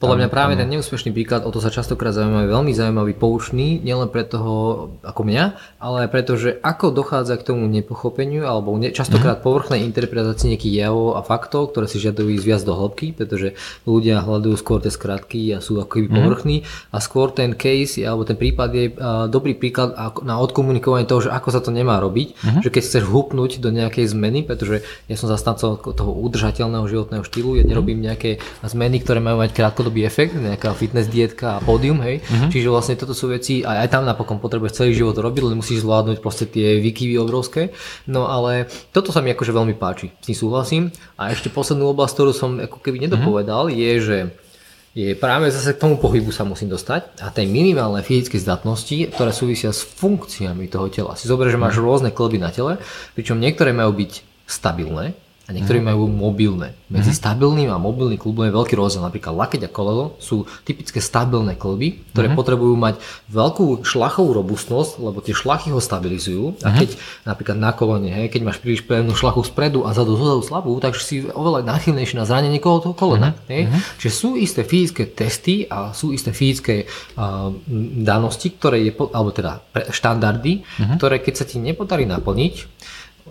Podľa mňa práve ten neúspešný príklad, o to sa častokrát zaujímavý, veľmi zaujímavý, poučný, nielen pre toho ako mňa, ale aj preto, že ako dochádza k tomu nepochopeniu alebo ne, častokrát mm-hmm. povrchnej interpretácii nejakých javov a faktov, ktoré si žiadajú ísť viac do hĺbky, pretože ľudia hľadujú skôr tie skratky a sú ako mm-hmm. povrchní a skôr ten case alebo ten prípad je dobrý príklad na odkomunikovanie toho, že ako sa to nemá robiť, mm-hmm. že keď chceš hupnúť do nejakej zmeny, pretože ja som zastancom toho udržateľného životného štýlu, ja nerobím nejaké zmeny, ktoré majú mať krátkodobý efekt, nejaká fitness dietka a pódium, hej. Uh-huh. Čiže vlastne toto sú veci, aj, aj tam napokon potrebuješ celý život robiť, len musíš zvládnuť proste tie výkyvy obrovské. No ale toto sa mi akože veľmi páči, s tým súhlasím. A ešte poslednú oblasť, ktorú som ako keby nedopovedal, uh-huh. je, že je práve zase k tomu pohybu sa musím dostať a tej minimálnej fyzické zdatnosti, ktoré súvisia s funkciami toho tela. Si zober, že máš rôzne klby na tele, pričom niektoré majú byť stabilné, a niektorí mm. majú mobilné. Medzi mm. stabilným a mobilným klubom je veľký rozdiel. Napríklad lakeť a koleno sú typické stabilné kluby, ktoré mm. potrebujú mať veľkú šlachovú robustnosť, lebo tie šlachy ho stabilizujú. A mhm. keď napríklad na kolene, hej, keď máš príliš pevnú šlachu spredu a zadu zozadu slabú, takže si oveľa náchylnejší na zranenie toho kolena. Mm. Hej. Mm. Čiže sú isté fyzické testy a sú isté fyzické uh, danosti, ktoré je, alebo teda štandardy, mm. ktoré keď sa ti nepodarí naplniť,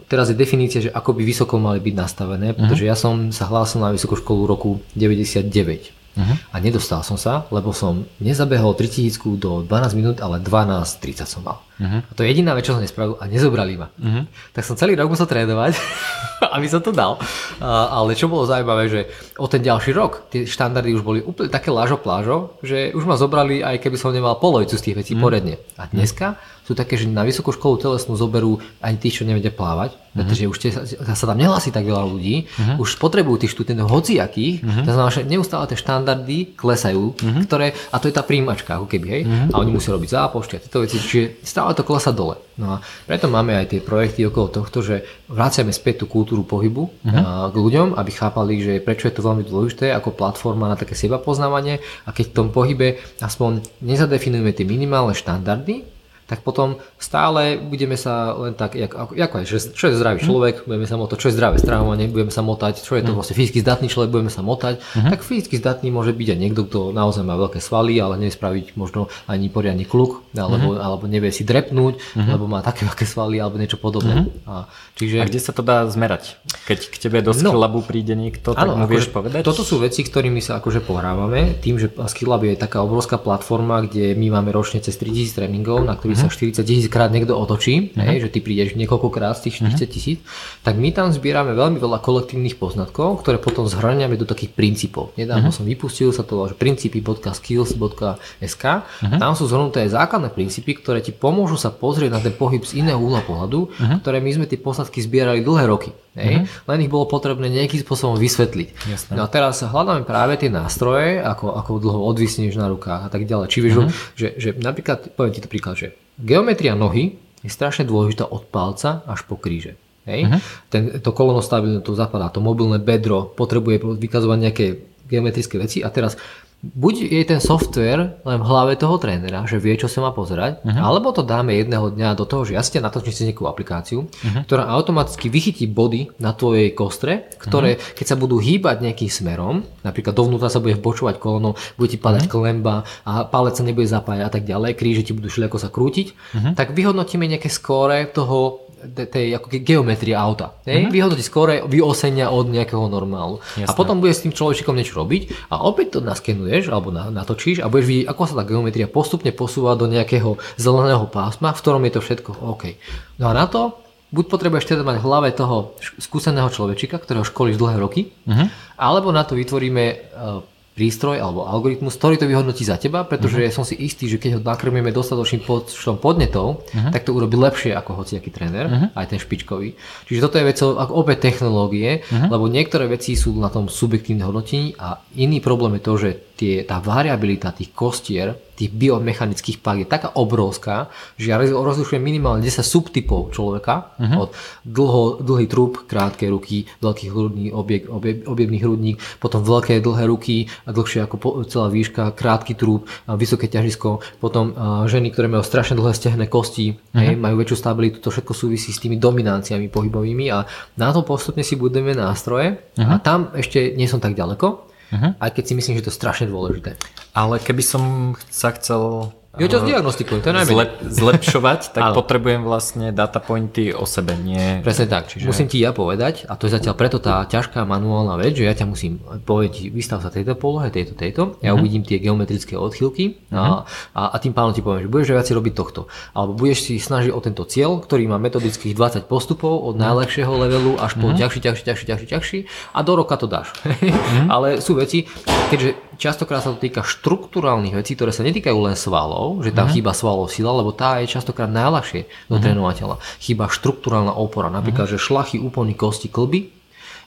teraz je definícia, že ako by vysoko mali byť nastavené, mhm. pretože uh-huh. ja som sa hlásil na vysokú školu roku 99. Uh-huh. A nedostal som sa, lebo som nezabehol 3000 do 12 minút, ale 12.30 som mal. Uh-huh. A to je jediná vec, čo som nespravil a nezobrali ma. Uh-huh. Tak som celý rok musel trénovať, [LAUGHS] aby som to dal. A, ale čo bolo zaujímavé, že o ten ďalší rok tie štandardy už boli úplne také lážo plážo, že už ma zobrali aj keby som nemal polovicu z tých vecí uh-huh. poriadne. A dneska sú také, že na vysokú školu telesnú zoberú aj tí, čo nevedia plávať pretože už tie, sa tam nehlasí tak veľa ľudí, už potrebujú tých študentov hociakých, to znamená, že neustále tie štandardy klesajú, ktoré, a to je tá príjmačka, ako keby, hej, a oni musia robiť zápočty a tieto veci, čiže stále to klesa dole. No a preto máme aj tie projekty okolo tohto, že vraciame späť tú kultúru pohybu uh-huh. k ľuďom, aby chápali, že prečo je to veľmi dôležité ako platforma na také seba poznávanie a keď v tom pohybe aspoň nezadefinujeme tie minimálne štandardy, tak potom stále budeme sa len tak, jak, ako, aj, že, čo je zdravý človek, budeme sa motať, čo je zdravé stravovanie, budeme sa motať, čo je to vlastne fyzicky zdatný človek, budeme sa motať, uh-huh. tak fyzicky zdatný môže byť aj niekto, kto naozaj má veľké svaly, ale nevie spraviť možno ani poriadny kluk, alebo, uh-huh. alebo nevie si drepnúť, uh-huh. lebo má také veľké svaly, alebo niečo podobné. Uh-huh. A, čiže... a kde sa to dá zmerať? Keď k tebe do Skilllabu no, príde niekto, tak áno, mu vieš akože, povedať? Toto sú veci, ktorými sa akože pohrávame, tým, že Skilllab je taká obrovská platforma, kde my máme ročne cez 3000 tréningov, na ktorých. Sa 40 tisíc krát niekto otočí, uh-huh. hej, že ty prídeš niekoľkokrát z tých 40 mhm. tisíc, uh-huh. tak my tam zbierame veľmi veľa kolektívnych poznatkov, ktoré potom zhrňame do takých princípov. Nedávno uh-huh. som vypustil, sa to že princípy.skills.sk, uh-huh. tam sú zhrnuté aj základné princípy, ktoré ti pomôžu sa pozrieť na ten pohyb z iného úhla pohľadu, uh-huh. ktoré my sme tie poznatky zbierali dlhé roky. Hej? Uh-huh. Len ich bolo potrebné nejakým spôsobom vysvetliť. Jasne. No a teraz hľadáme práve tie nástroje, ako, ako dlho odvisneš na rukách a tak ďalej. Či vieš, uh-huh. že, že napríklad, poviem ti to príklad, že Geometria nohy je strašne dôležitá od palca až po kríže. Hej? Uh-huh. Ten, to kolono stabilné to zapadá, to mobilné bedro potrebuje vykazovať nejaké geometrické veci a teraz buď je ten software len v hlave toho trénera, že vie, čo sa má pozerať, uh-huh. alebo to dáme jedného dňa do toho, že ja si natočím si nejakú aplikáciu, uh-huh. ktorá automaticky vychytí body na tvojej kostre, ktoré uh-huh. keď sa budú hýbať nejakým smerom, napríklad dovnútra sa bude vbočovať kolono, bude ti padať uh-huh. klemba a palec sa nebude zapájať a tak ďalej, kríže ti budú všelijako sa krútiť, uh-huh. tak vyhodnotíme nejaké skóre toho tej ako geometrie auta. Mm-hmm. Vyhodnotí skore vyosenia od nejakého normálu. Jasné. A potom budeš s tým človečikom niečo robiť a opäť to naskenuješ alebo na, natočíš a budeš vidieť, ako sa tá geometria postupne posúva do nejakého zeleného pásma, v ktorom je to všetko OK. No a na to buď potrebuješ teda mať v hlave toho skúseného človečika, ktorého školíš dlhé roky, mm-hmm. alebo na to vytvoríme uh, prístroj alebo algoritmus, ktorý to vyhodnotí za teba, pretože uh-huh. som si istý, že keď ho nakrmíme dostatočným počtom podnetov, uh-huh. tak to urobí lepšie ako hociaký tréner, uh-huh. aj ten špičkový. Čiže toto je vec ako opäť technológie, uh-huh. lebo niektoré veci sú na tom subjektívne hodnotení a iný problém je to, že tie, tá variabilita tých kostier tých biomechanických pák je taká obrovská, že ja rozlišujem minimálne 10 subtypov človeka, uh-huh. od dlho, dlhý trup, krátke ruky, veľký hrudný objek, objek, objemný hrudník, potom veľké dlhé ruky, dlhšie ako po, celá výška, krátky trup, vysoké ťažisko, potom ženy, ktoré majú strašne dlhé stehné kosti, uh-huh. hej, majú väčšiu stabilitu, to všetko súvisí s tými dominanciami pohybovými a na to postupne si budeme nástroje uh-huh. a tam ešte nie som tak ďaleko, uh-huh. aj keď si myslím, že to je strašne dôležité. Ale keby som sa chcel ja ťa zdiagnostikujem, to je najmenej. Zlep, zlepšovať, [LAUGHS] tak potrebujem vlastne data pointy o sebe, nie... Presne tak, čiže... musím ti ja povedať, a to je zatiaľ preto tá ťažká manuálna vec, že ja ťa musím povedať, vystav sa tejto polohe, tejto, tejto, ja uh-huh. uvidím tie geometrické odchylky uh-huh. a, a, tým pánom ti poviem, že budeš viac robiť tohto. Alebo budeš si snažiť o tento cieľ, ktorý má metodických 20 postupov od najlepšieho levelu až po uh-huh. ťažší, ťažší, ťažší, ťažší, ťažší a do roka to dáš. uh-huh. [LAUGHS] Ale sú veci, keďže častokrát sa to týka štruktúrálnych vecí, ktoré sa netýkajú len svalov, že tam uh-huh. chýba svalov sila, lebo tá je častokrát najľahšie do uh-huh. trénovateľa. Chýba štruktúrálna opora, napríklad, uh-huh. že šlachy, úplný kosti, klby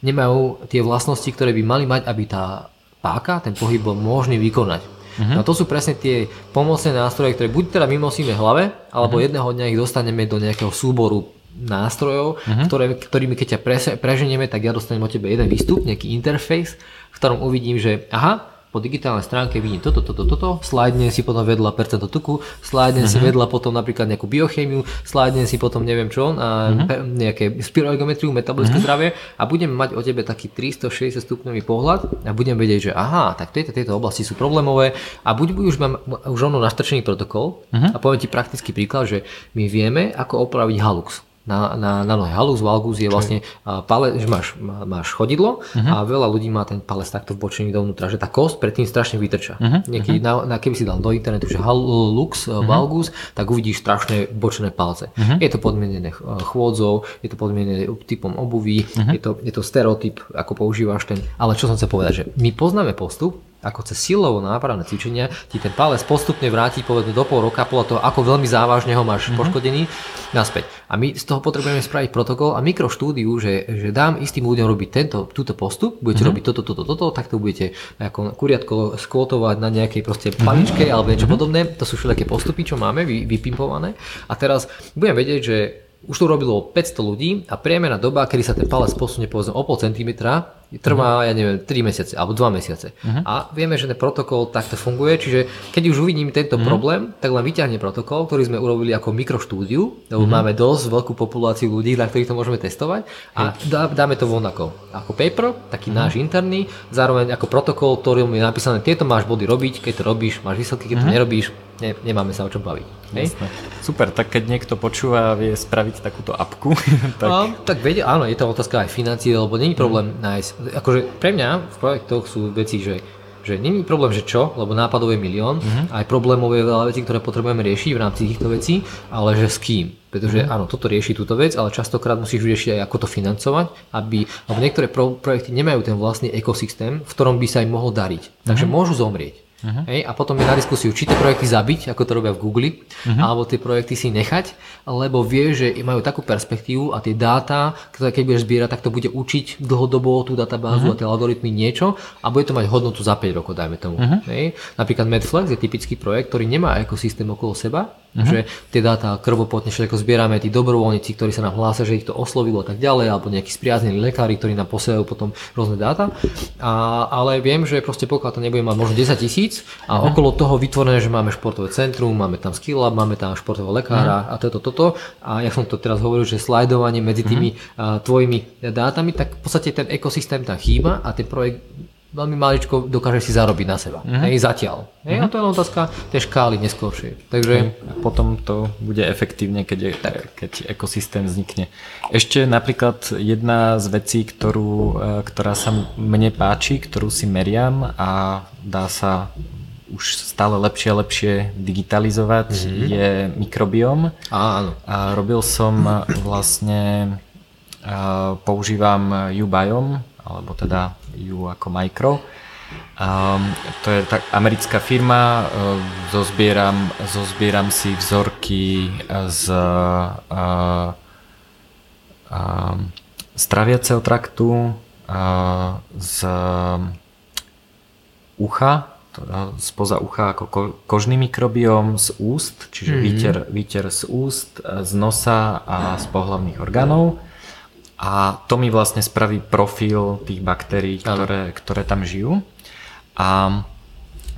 nemajú tie vlastnosti, ktoré by mali mať, aby tá páka, ten pohyb bol možný vykonať. Uh-huh. No to sú presne tie pomocné nástroje, ktoré buď teda mimosíme hlave, alebo uh-huh. jedného dňa ich dostaneme do nejakého súboru nástrojov, uh-huh. ktoré, ktorými keď ťa pre, preženieme, tak ja dostanem od tebe jeden výstup, nejaký interface, v ktorom uvidím, že aha, po digitálnej stránke vidím toto, toto, toto, slajdne si potom vedľa percento tuku, slajdne uh-huh. si mhm. vedľa potom napríklad nejakú biochémiu, slajdne si potom neviem čo, a uh-huh. nejaké spiroergometriu, metabolické uh-huh. zdravie a budem mať o tebe taký 360 stupňový pohľad a budem vedieť, že aha, tak tejto, tejto oblasti sú problémové a buď už mám už ono nastrčený protokol uh-huh. a poviem ti praktický príklad, že my vieme, ako opraviť halux na, na, na nohe. Halus valgus je vlastne palec, že máš, máš chodidlo uh-huh. a veľa ľudí má ten palec takto vbočený dovnútra, že tá kost predtým strašne vytrča. Uh-huh. Niekedy, uh-huh. na, na, keby si dal do internetu, že halux uh-huh. valgus, tak uvidíš strašné bočné palce. Uh-huh. Je to podmienené chôdzou, je to podmienené typom obuví, uh-huh. je, to, je to stereotyp, ako používaš ten. Ale čo som chcel povedať, že my poznáme postup, ako cez silovo nápravné cvičenia ti ten palec postupne vráti povedzme do pol roka podľa toho, ako veľmi závažne ho máš mm-hmm. poškodený, naspäť. A my z toho potrebujeme spraviť protokol a mikroštúdiu, že, že dám istým ľuďom robiť tento, túto postup, budete mm-hmm. robiť toto, toto, toto, tak to budete ako kuriatko skvotovať na nejakej proste paličke mm-hmm. alebo niečo mm-hmm. podobné. To sú všetky postupy, čo máme vy, vypimpované. A teraz budem vedieť, že už to robilo 500 ľudí a priemerná doba, kedy sa ten palec posunie povedzme o pol centimetra, trvá, uh-huh. ja neviem, 3 mesiace alebo 2 mesiace. Uh-huh. A vieme, že ten protokol takto funguje, čiže keď už uvidím tento uh-huh. problém, tak len vyťahne protokol, ktorý sme urobili ako mikroštúdiu, lebo uh-huh. máme dosť veľkú populáciu ľudí, na ktorých to môžeme testovať a dá, dáme to von ako, ako paper, taký uh-huh. náš interný, zároveň ako protokol, ktorý je napísané, tieto máš body robiť, keď to robíš, máš výsledky, keď uh-huh. to nerobíš, ne, nemáme sa o čom baviť. Hej? Super, tak keď niekto počúva a vie spraviť takúto apku, [LAUGHS] tak... No, tak vedie, áno, je to otázka aj financie, lebo není problém mm. nájsť akože pre mňa v projektoch sú veci, že že není problém, že čo, lebo nápadov je milión, uh-huh. aj problémov je veľa vecí, ktoré potrebujeme riešiť v rámci týchto vecí, ale že s kým. Pretože uh-huh. áno, toto rieši túto vec, ale častokrát musíš riešiť aj ako to financovať, aby, lebo niektoré pro, projekty nemajú ten vlastný ekosystém, v ktorom by sa im mohol dariť. Takže uh-huh. môžu zomrieť. Uh-huh. Hej, a potom je na diskusiu, či tie projekty zabiť, ako to robia v Google, uh-huh. alebo tie projekty si nechať, lebo vie, že majú takú perspektívu a tie dáta, ktoré keď budeš zbierať, tak to bude učiť dlhodobo tú databázu uh-huh. a tie algoritmy niečo a bude to mať hodnotu za 5 rokov, dajme tomu. Uh-huh. Hej. Napríklad Medflex je typický projekt, ktorý nemá ekosystém okolo seba, Uh-huh. Že tie dáta krvopotne všetko zbierame, tí dobrovoľníci, ktorí sa nám hlásia, že ich to oslovilo a tak ďalej, alebo nejakí spriaznení lekári, ktorí nám posielajú potom rôzne dáta. A, ale viem, že proste pokiaľ to nebude mať možno 10 tisíc a uh-huh. okolo toho vytvorené, že máme športové centrum, máme tam skill lab, máme tam športového lekára uh-huh. a toto, toto. A ja som to teraz hovoril, že slajdovanie medzi tými uh, tvojimi dátami, tak v podstate ten ekosystém tam chýba a ten projekt veľmi maličko dokáže si zarobiť na seba. Uh-huh. Hej, zatiaľ. Hej, uh-huh. a to je len otázka tej škály neskôršie. Takže... A potom to bude efektívne, keď, je, keď ekosystém vznikne. Ešte napríklad jedna z vecí, ktorú, e, ktorá sa mne páči, ktorú si meriam a dá sa už stále lepšie a lepšie digitalizovať, mm-hmm. je mikrobiom. Áno. A robil som [LAUGHS] vlastne, používam Ubiome, alebo teda ju ako Micro. Um, to je tak americká firma, uh, zozbieram, zozbieram si vzorky z uh, uh, straviaceho traktu, uh, z ucha, spoza ucha ako ko, kožný mikrobióm, z úst, čiže mm-hmm. výter, výter z úst, z nosa a z pohlavných orgánov a to mi vlastne spraví profil tých baktérií, ktoré, ktoré tam žijú. A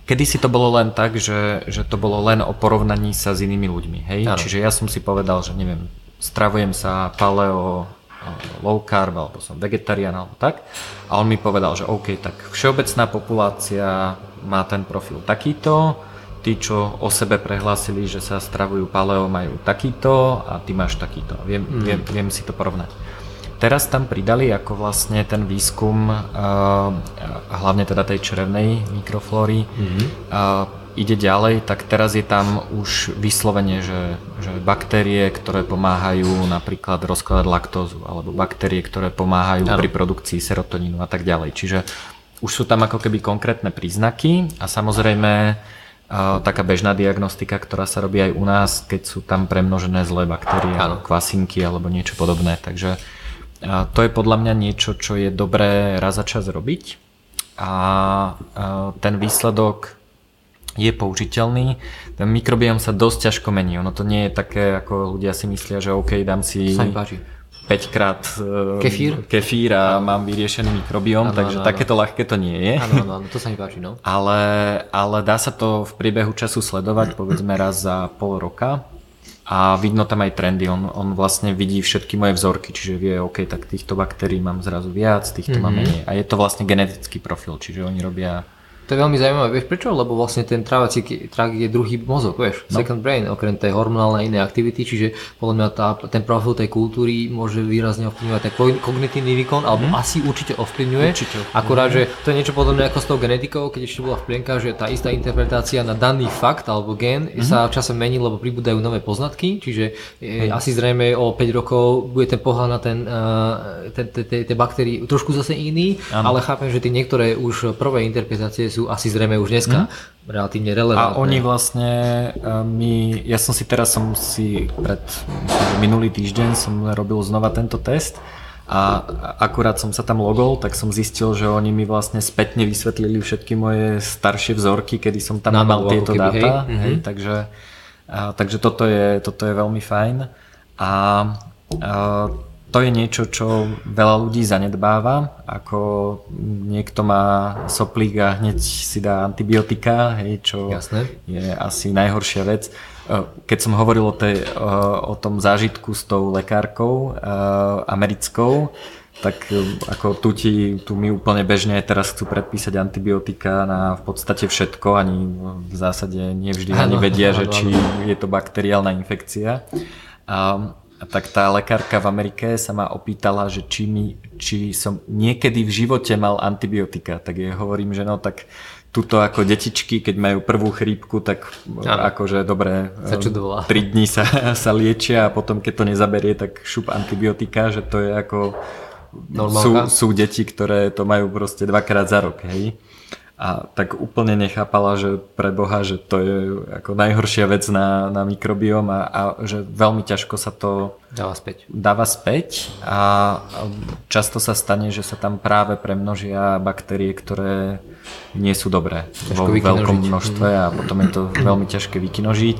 kedy si to bolo len tak, že, že to bolo len o porovnaní sa s inými ľuďmi. Hej? Čiže ja som si povedal, že neviem, stravujem sa paleo, low carb, alebo som vegetarián, alebo tak. A on mi povedal, že OK, tak všeobecná populácia má ten profil takýto, tí, čo o sebe prehlásili, že sa stravujú paleo, majú takýto a ty máš takýto. Viem, mm. viem, viem si to porovnať. Teraz tam pridali ako vlastne ten výskum, uh, hlavne teda tej črevnej mikroflóry, mm-hmm. ide ďalej, tak teraz je tam už vyslovene, že, že baktérie, ktoré pomáhajú napríklad rozkladať laktózu, alebo baktérie, ktoré pomáhajú ano. pri produkcii serotonínu a tak ďalej. Čiže už sú tam ako keby konkrétne príznaky a samozrejme taká bežná diagnostika, ktorá sa robí aj u nás, keď sú tam premnožené zlé baktérie, ano. kvasinky alebo niečo podobné. Takže a to je podľa mňa niečo, čo je dobré raz za čas robiť a ten výsledok je použiteľný. Ten mikrobiom sa dosť ťažko mení. Ono to nie je také, ako ľudia si myslia, že OK, dám si 5 krát e, kefír, kefír a ano. mám vyriešený mikrobiom, ano, takže ano, takéto ľahké to nie je. Áno, áno, to sa mi páči, no. Ale, ale dá sa to v priebehu času sledovať, [CLEARS THROAT] povedzme raz za pol roka a vidno tam aj trendy. On, on vlastne vidí všetky moje vzorky, čiže vie, OK, tak týchto baktérií mám zrazu viac, týchto mm-hmm. mám menej. A je to vlastne genetický profil, čiže oni robia to je veľmi zaujímavé, vieš prečo? Lebo vlastne ten trávací trakt je druhý mozog, vieš, no. second brain, okrem tej hormonálnej inej aktivity, čiže podľa mňa tá, ten profil tej kultúry môže výrazne ovplyvňovať ten kognitívny výkon, alebo mm. asi určite ovplyvňuje. Určite. Akurát, že to je niečo podobné ako s tou genetikou, keď ešte bola v plienkach, že tá istá interpretácia na daný fakt alebo gen mm. sa v čase mení, lebo pribúdajú nové poznatky, čiže mm. asi zrejme o 5 rokov bude ten pohľad na ten, uh, ten, tie baktérie trošku zase iný, ano. ale chápem, že tie niektoré už prvé interpretácie sú asi zrejme už dneska mm. relatívne relevantné. A oni vlastne, my, ja som si teraz som si pred minulý týždeň som robil znova tento test a akurát som sa tam logol, tak som zistil, že oni mi vlastne spätne vysvetlili všetky moje staršie vzorky, kedy som tam mal tieto keby, dáta. Hej. Hej, mhm. takže a, takže toto je, toto je veľmi fajn. A, a to je niečo, čo veľa ľudí zanedbáva, ako niekto má soplík a hneď si dá antibiotika, hej, čo Jasné. je asi najhoršia vec. Eh, keď som hovoril o, tej, eh, o tom zážitku s tou lekárkou eh, americkou, tak ako tu, ti, tu mi úplne bežne teraz chcú predpísať antibiotika na v podstate všetko, ani v zásade nevždy ani vedia, že či je to bakteriálna infekcia. A tak tá lekárka v Amerike sa ma opýtala, že či, mi, či som niekedy v živote mal antibiotika. Tak jej hovorím, že no tak tuto ako detičky, keď majú prvú chrípku, tak ano. akože dobre, tri dní sa, [LAUGHS] sa liečia a potom keď to nezaberie, tak šup antibiotika, že to je ako... Sú, sú deti, ktoré to majú proste dvakrát za rok, hej a tak úplne nechápala, že pre Boha, že to je ako najhoršia vec na, na mikrobióm a, a že veľmi ťažko sa to dáva späť. dáva späť a často sa stane, že sa tam práve premnožia baktérie, ktoré nie sú dobré ťažko vo vykinožiť. veľkom množstve a potom je to veľmi ťažké vykinožiť.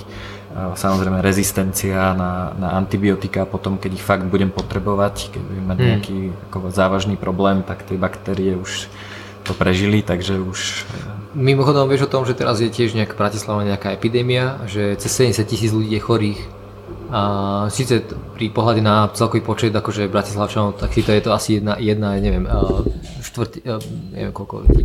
Samozrejme rezistencia na, na antibiotika, potom keď ich fakt budem potrebovať, keď budem mať hmm. nejaký ako závažný problém, tak tie baktérie už to prežili, takže už... Mimochodom vieš o tom, že teraz je tiež nejaká Bratislava nejaká epidémia, že cez 70 tisíc ľudí je chorých a síce pri pohľade na celkový počet akože Bratislavčanov, tak si to je to asi jedna, jedna neviem, štvrť, neviem koľko ľudí,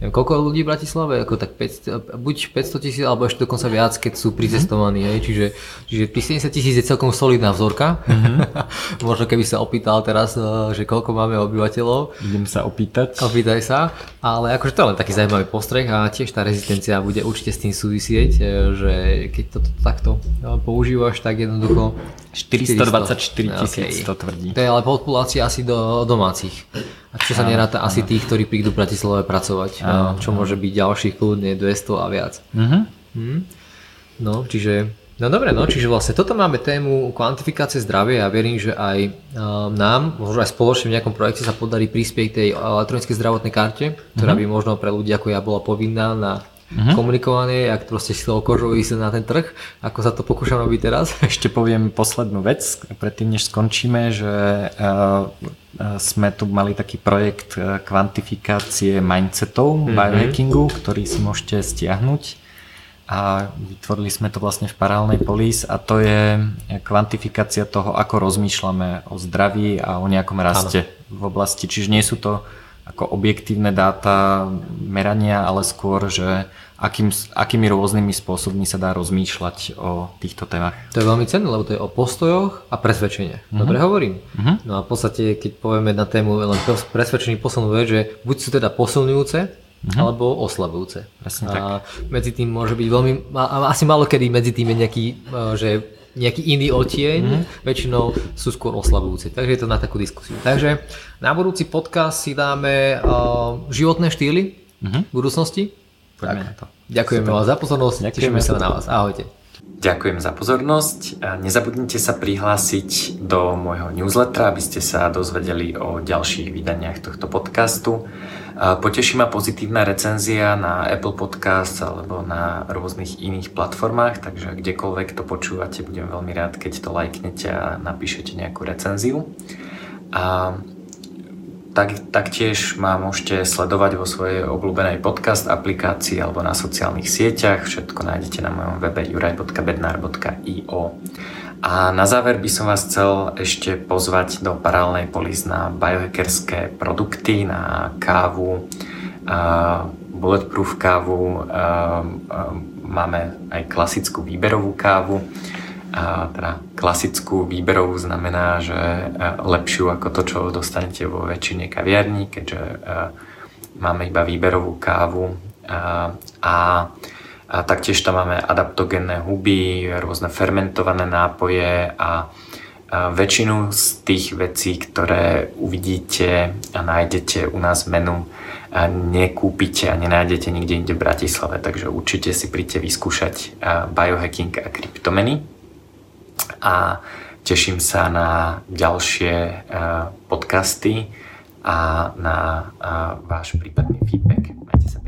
neviem koľko ľudí v Bratislave, ako tak 500, buď 500 tisíc, alebo ešte dokonca viac, keď sú pricestovaní, hej, čiže, čiže 70 tisíc je celkom solidná vzorka. Mm-hmm. [LAUGHS] Možno keby sa opýtal teraz, že koľko máme obyvateľov. Idem sa opýtať. Opýtaj sa, ale akože to je len taký zaujímavý postreh a tiež tá rezistencia bude určite s tým súvisieť, e, že keď to takto používaš, tak jednoducho jednoducho 424 tisíc okay. to tvrdí. To je ale populácia asi do domácich. A čo sa neráta asi tých, ktorí prídu v Bratislave pracovať, áno, čo môže byť ďalších kľudne 200 a viac. Uh-huh. Hm? No, čiže No dobre, no, čiže vlastne toto máme tému kvantifikácie zdravia a ja verím, že aj um, nám, možno aj spoločne v nejakom projekte sa podarí prispieť tej elektronickej zdravotnej karte, ktorá uh-huh. by možno pre ľudí ako ja bola povinná na uh-huh. komunikovanie, ak proste si toho kožou ísť na ten trh, ako sa to pokúšam robiť teraz. [LAUGHS] Ešte poviem poslednú vec, predtým než skončíme, že uh, sme tu mali taký projekt kvantifikácie mindsetov uh-huh. biohackingu, ktorý si môžete stiahnuť a vytvorili sme to vlastne v paralelnej polis a to je kvantifikácia toho, ako rozmýšľame o zdraví a o nejakom raste ano. v oblasti. Čiže nie sú to ako objektívne dáta merania, ale skôr, že akým, akými rôznymi spôsobmi sa dá rozmýšľať o týchto témach. To je veľmi cenné, lebo to je o postojoch a presvedčenie. Uh-huh. Dobre hovorím? Uh-huh. No a v podstate, keď povieme na tému len presvedčený posilňuje, že buď sú teda posilňujúce, uh-huh. alebo oslabujúce. Presne a tak. medzi tým môže byť veľmi, asi málo kedy medzi tým je nejaký, že nejaký iný odtieň, mm-hmm. väčšinou sú skôr oslabujúce. Takže je to na takú diskusiu. Takže na budúci podcast si dáme uh, životné štýly mm-hmm. v budúcnosti. Poďme na to. Ďakujeme vám za pozornosť, Ďakujeme. tešíme sa na vás. Ahojte. Ďakujem za pozornosť. Nezabudnite sa prihlásiť do môjho newslettera, aby ste sa dozvedeli o ďalších vydaniach tohto podcastu. Poteší ma pozitívna recenzia na Apple Podcast alebo na rôznych iných platformách, takže kdekoľvek to počúvate, budem veľmi rád, keď to lajknete a napíšete nejakú recenziu. A tak, taktiež ma môžete sledovať vo svojej obľúbenej podcast aplikácii alebo na sociálnych sieťach. Všetko nájdete na mojom webe juraj.bednar.io. A na záver by som vás chcel ešte pozvať do paralelnej polis na biohackerské produkty, na kávu, bulletproof kávu, máme aj klasickú výberovú kávu. Teda klasickú výberovú znamená, že lepšiu ako to, čo dostanete vo väčšine kaviarní, keďže máme iba výberovú kávu a, a a taktiež tam máme adaptogénne huby, rôzne fermentované nápoje a väčšinu z tých vecí, ktoré uvidíte a nájdete u nás menu, nekúpite a nenájdete nikde inde v Bratislave, takže určite si príďte vyskúšať biohacking a kryptomeny a teším sa na ďalšie podcasty a na váš prípadný feedback. Majte sa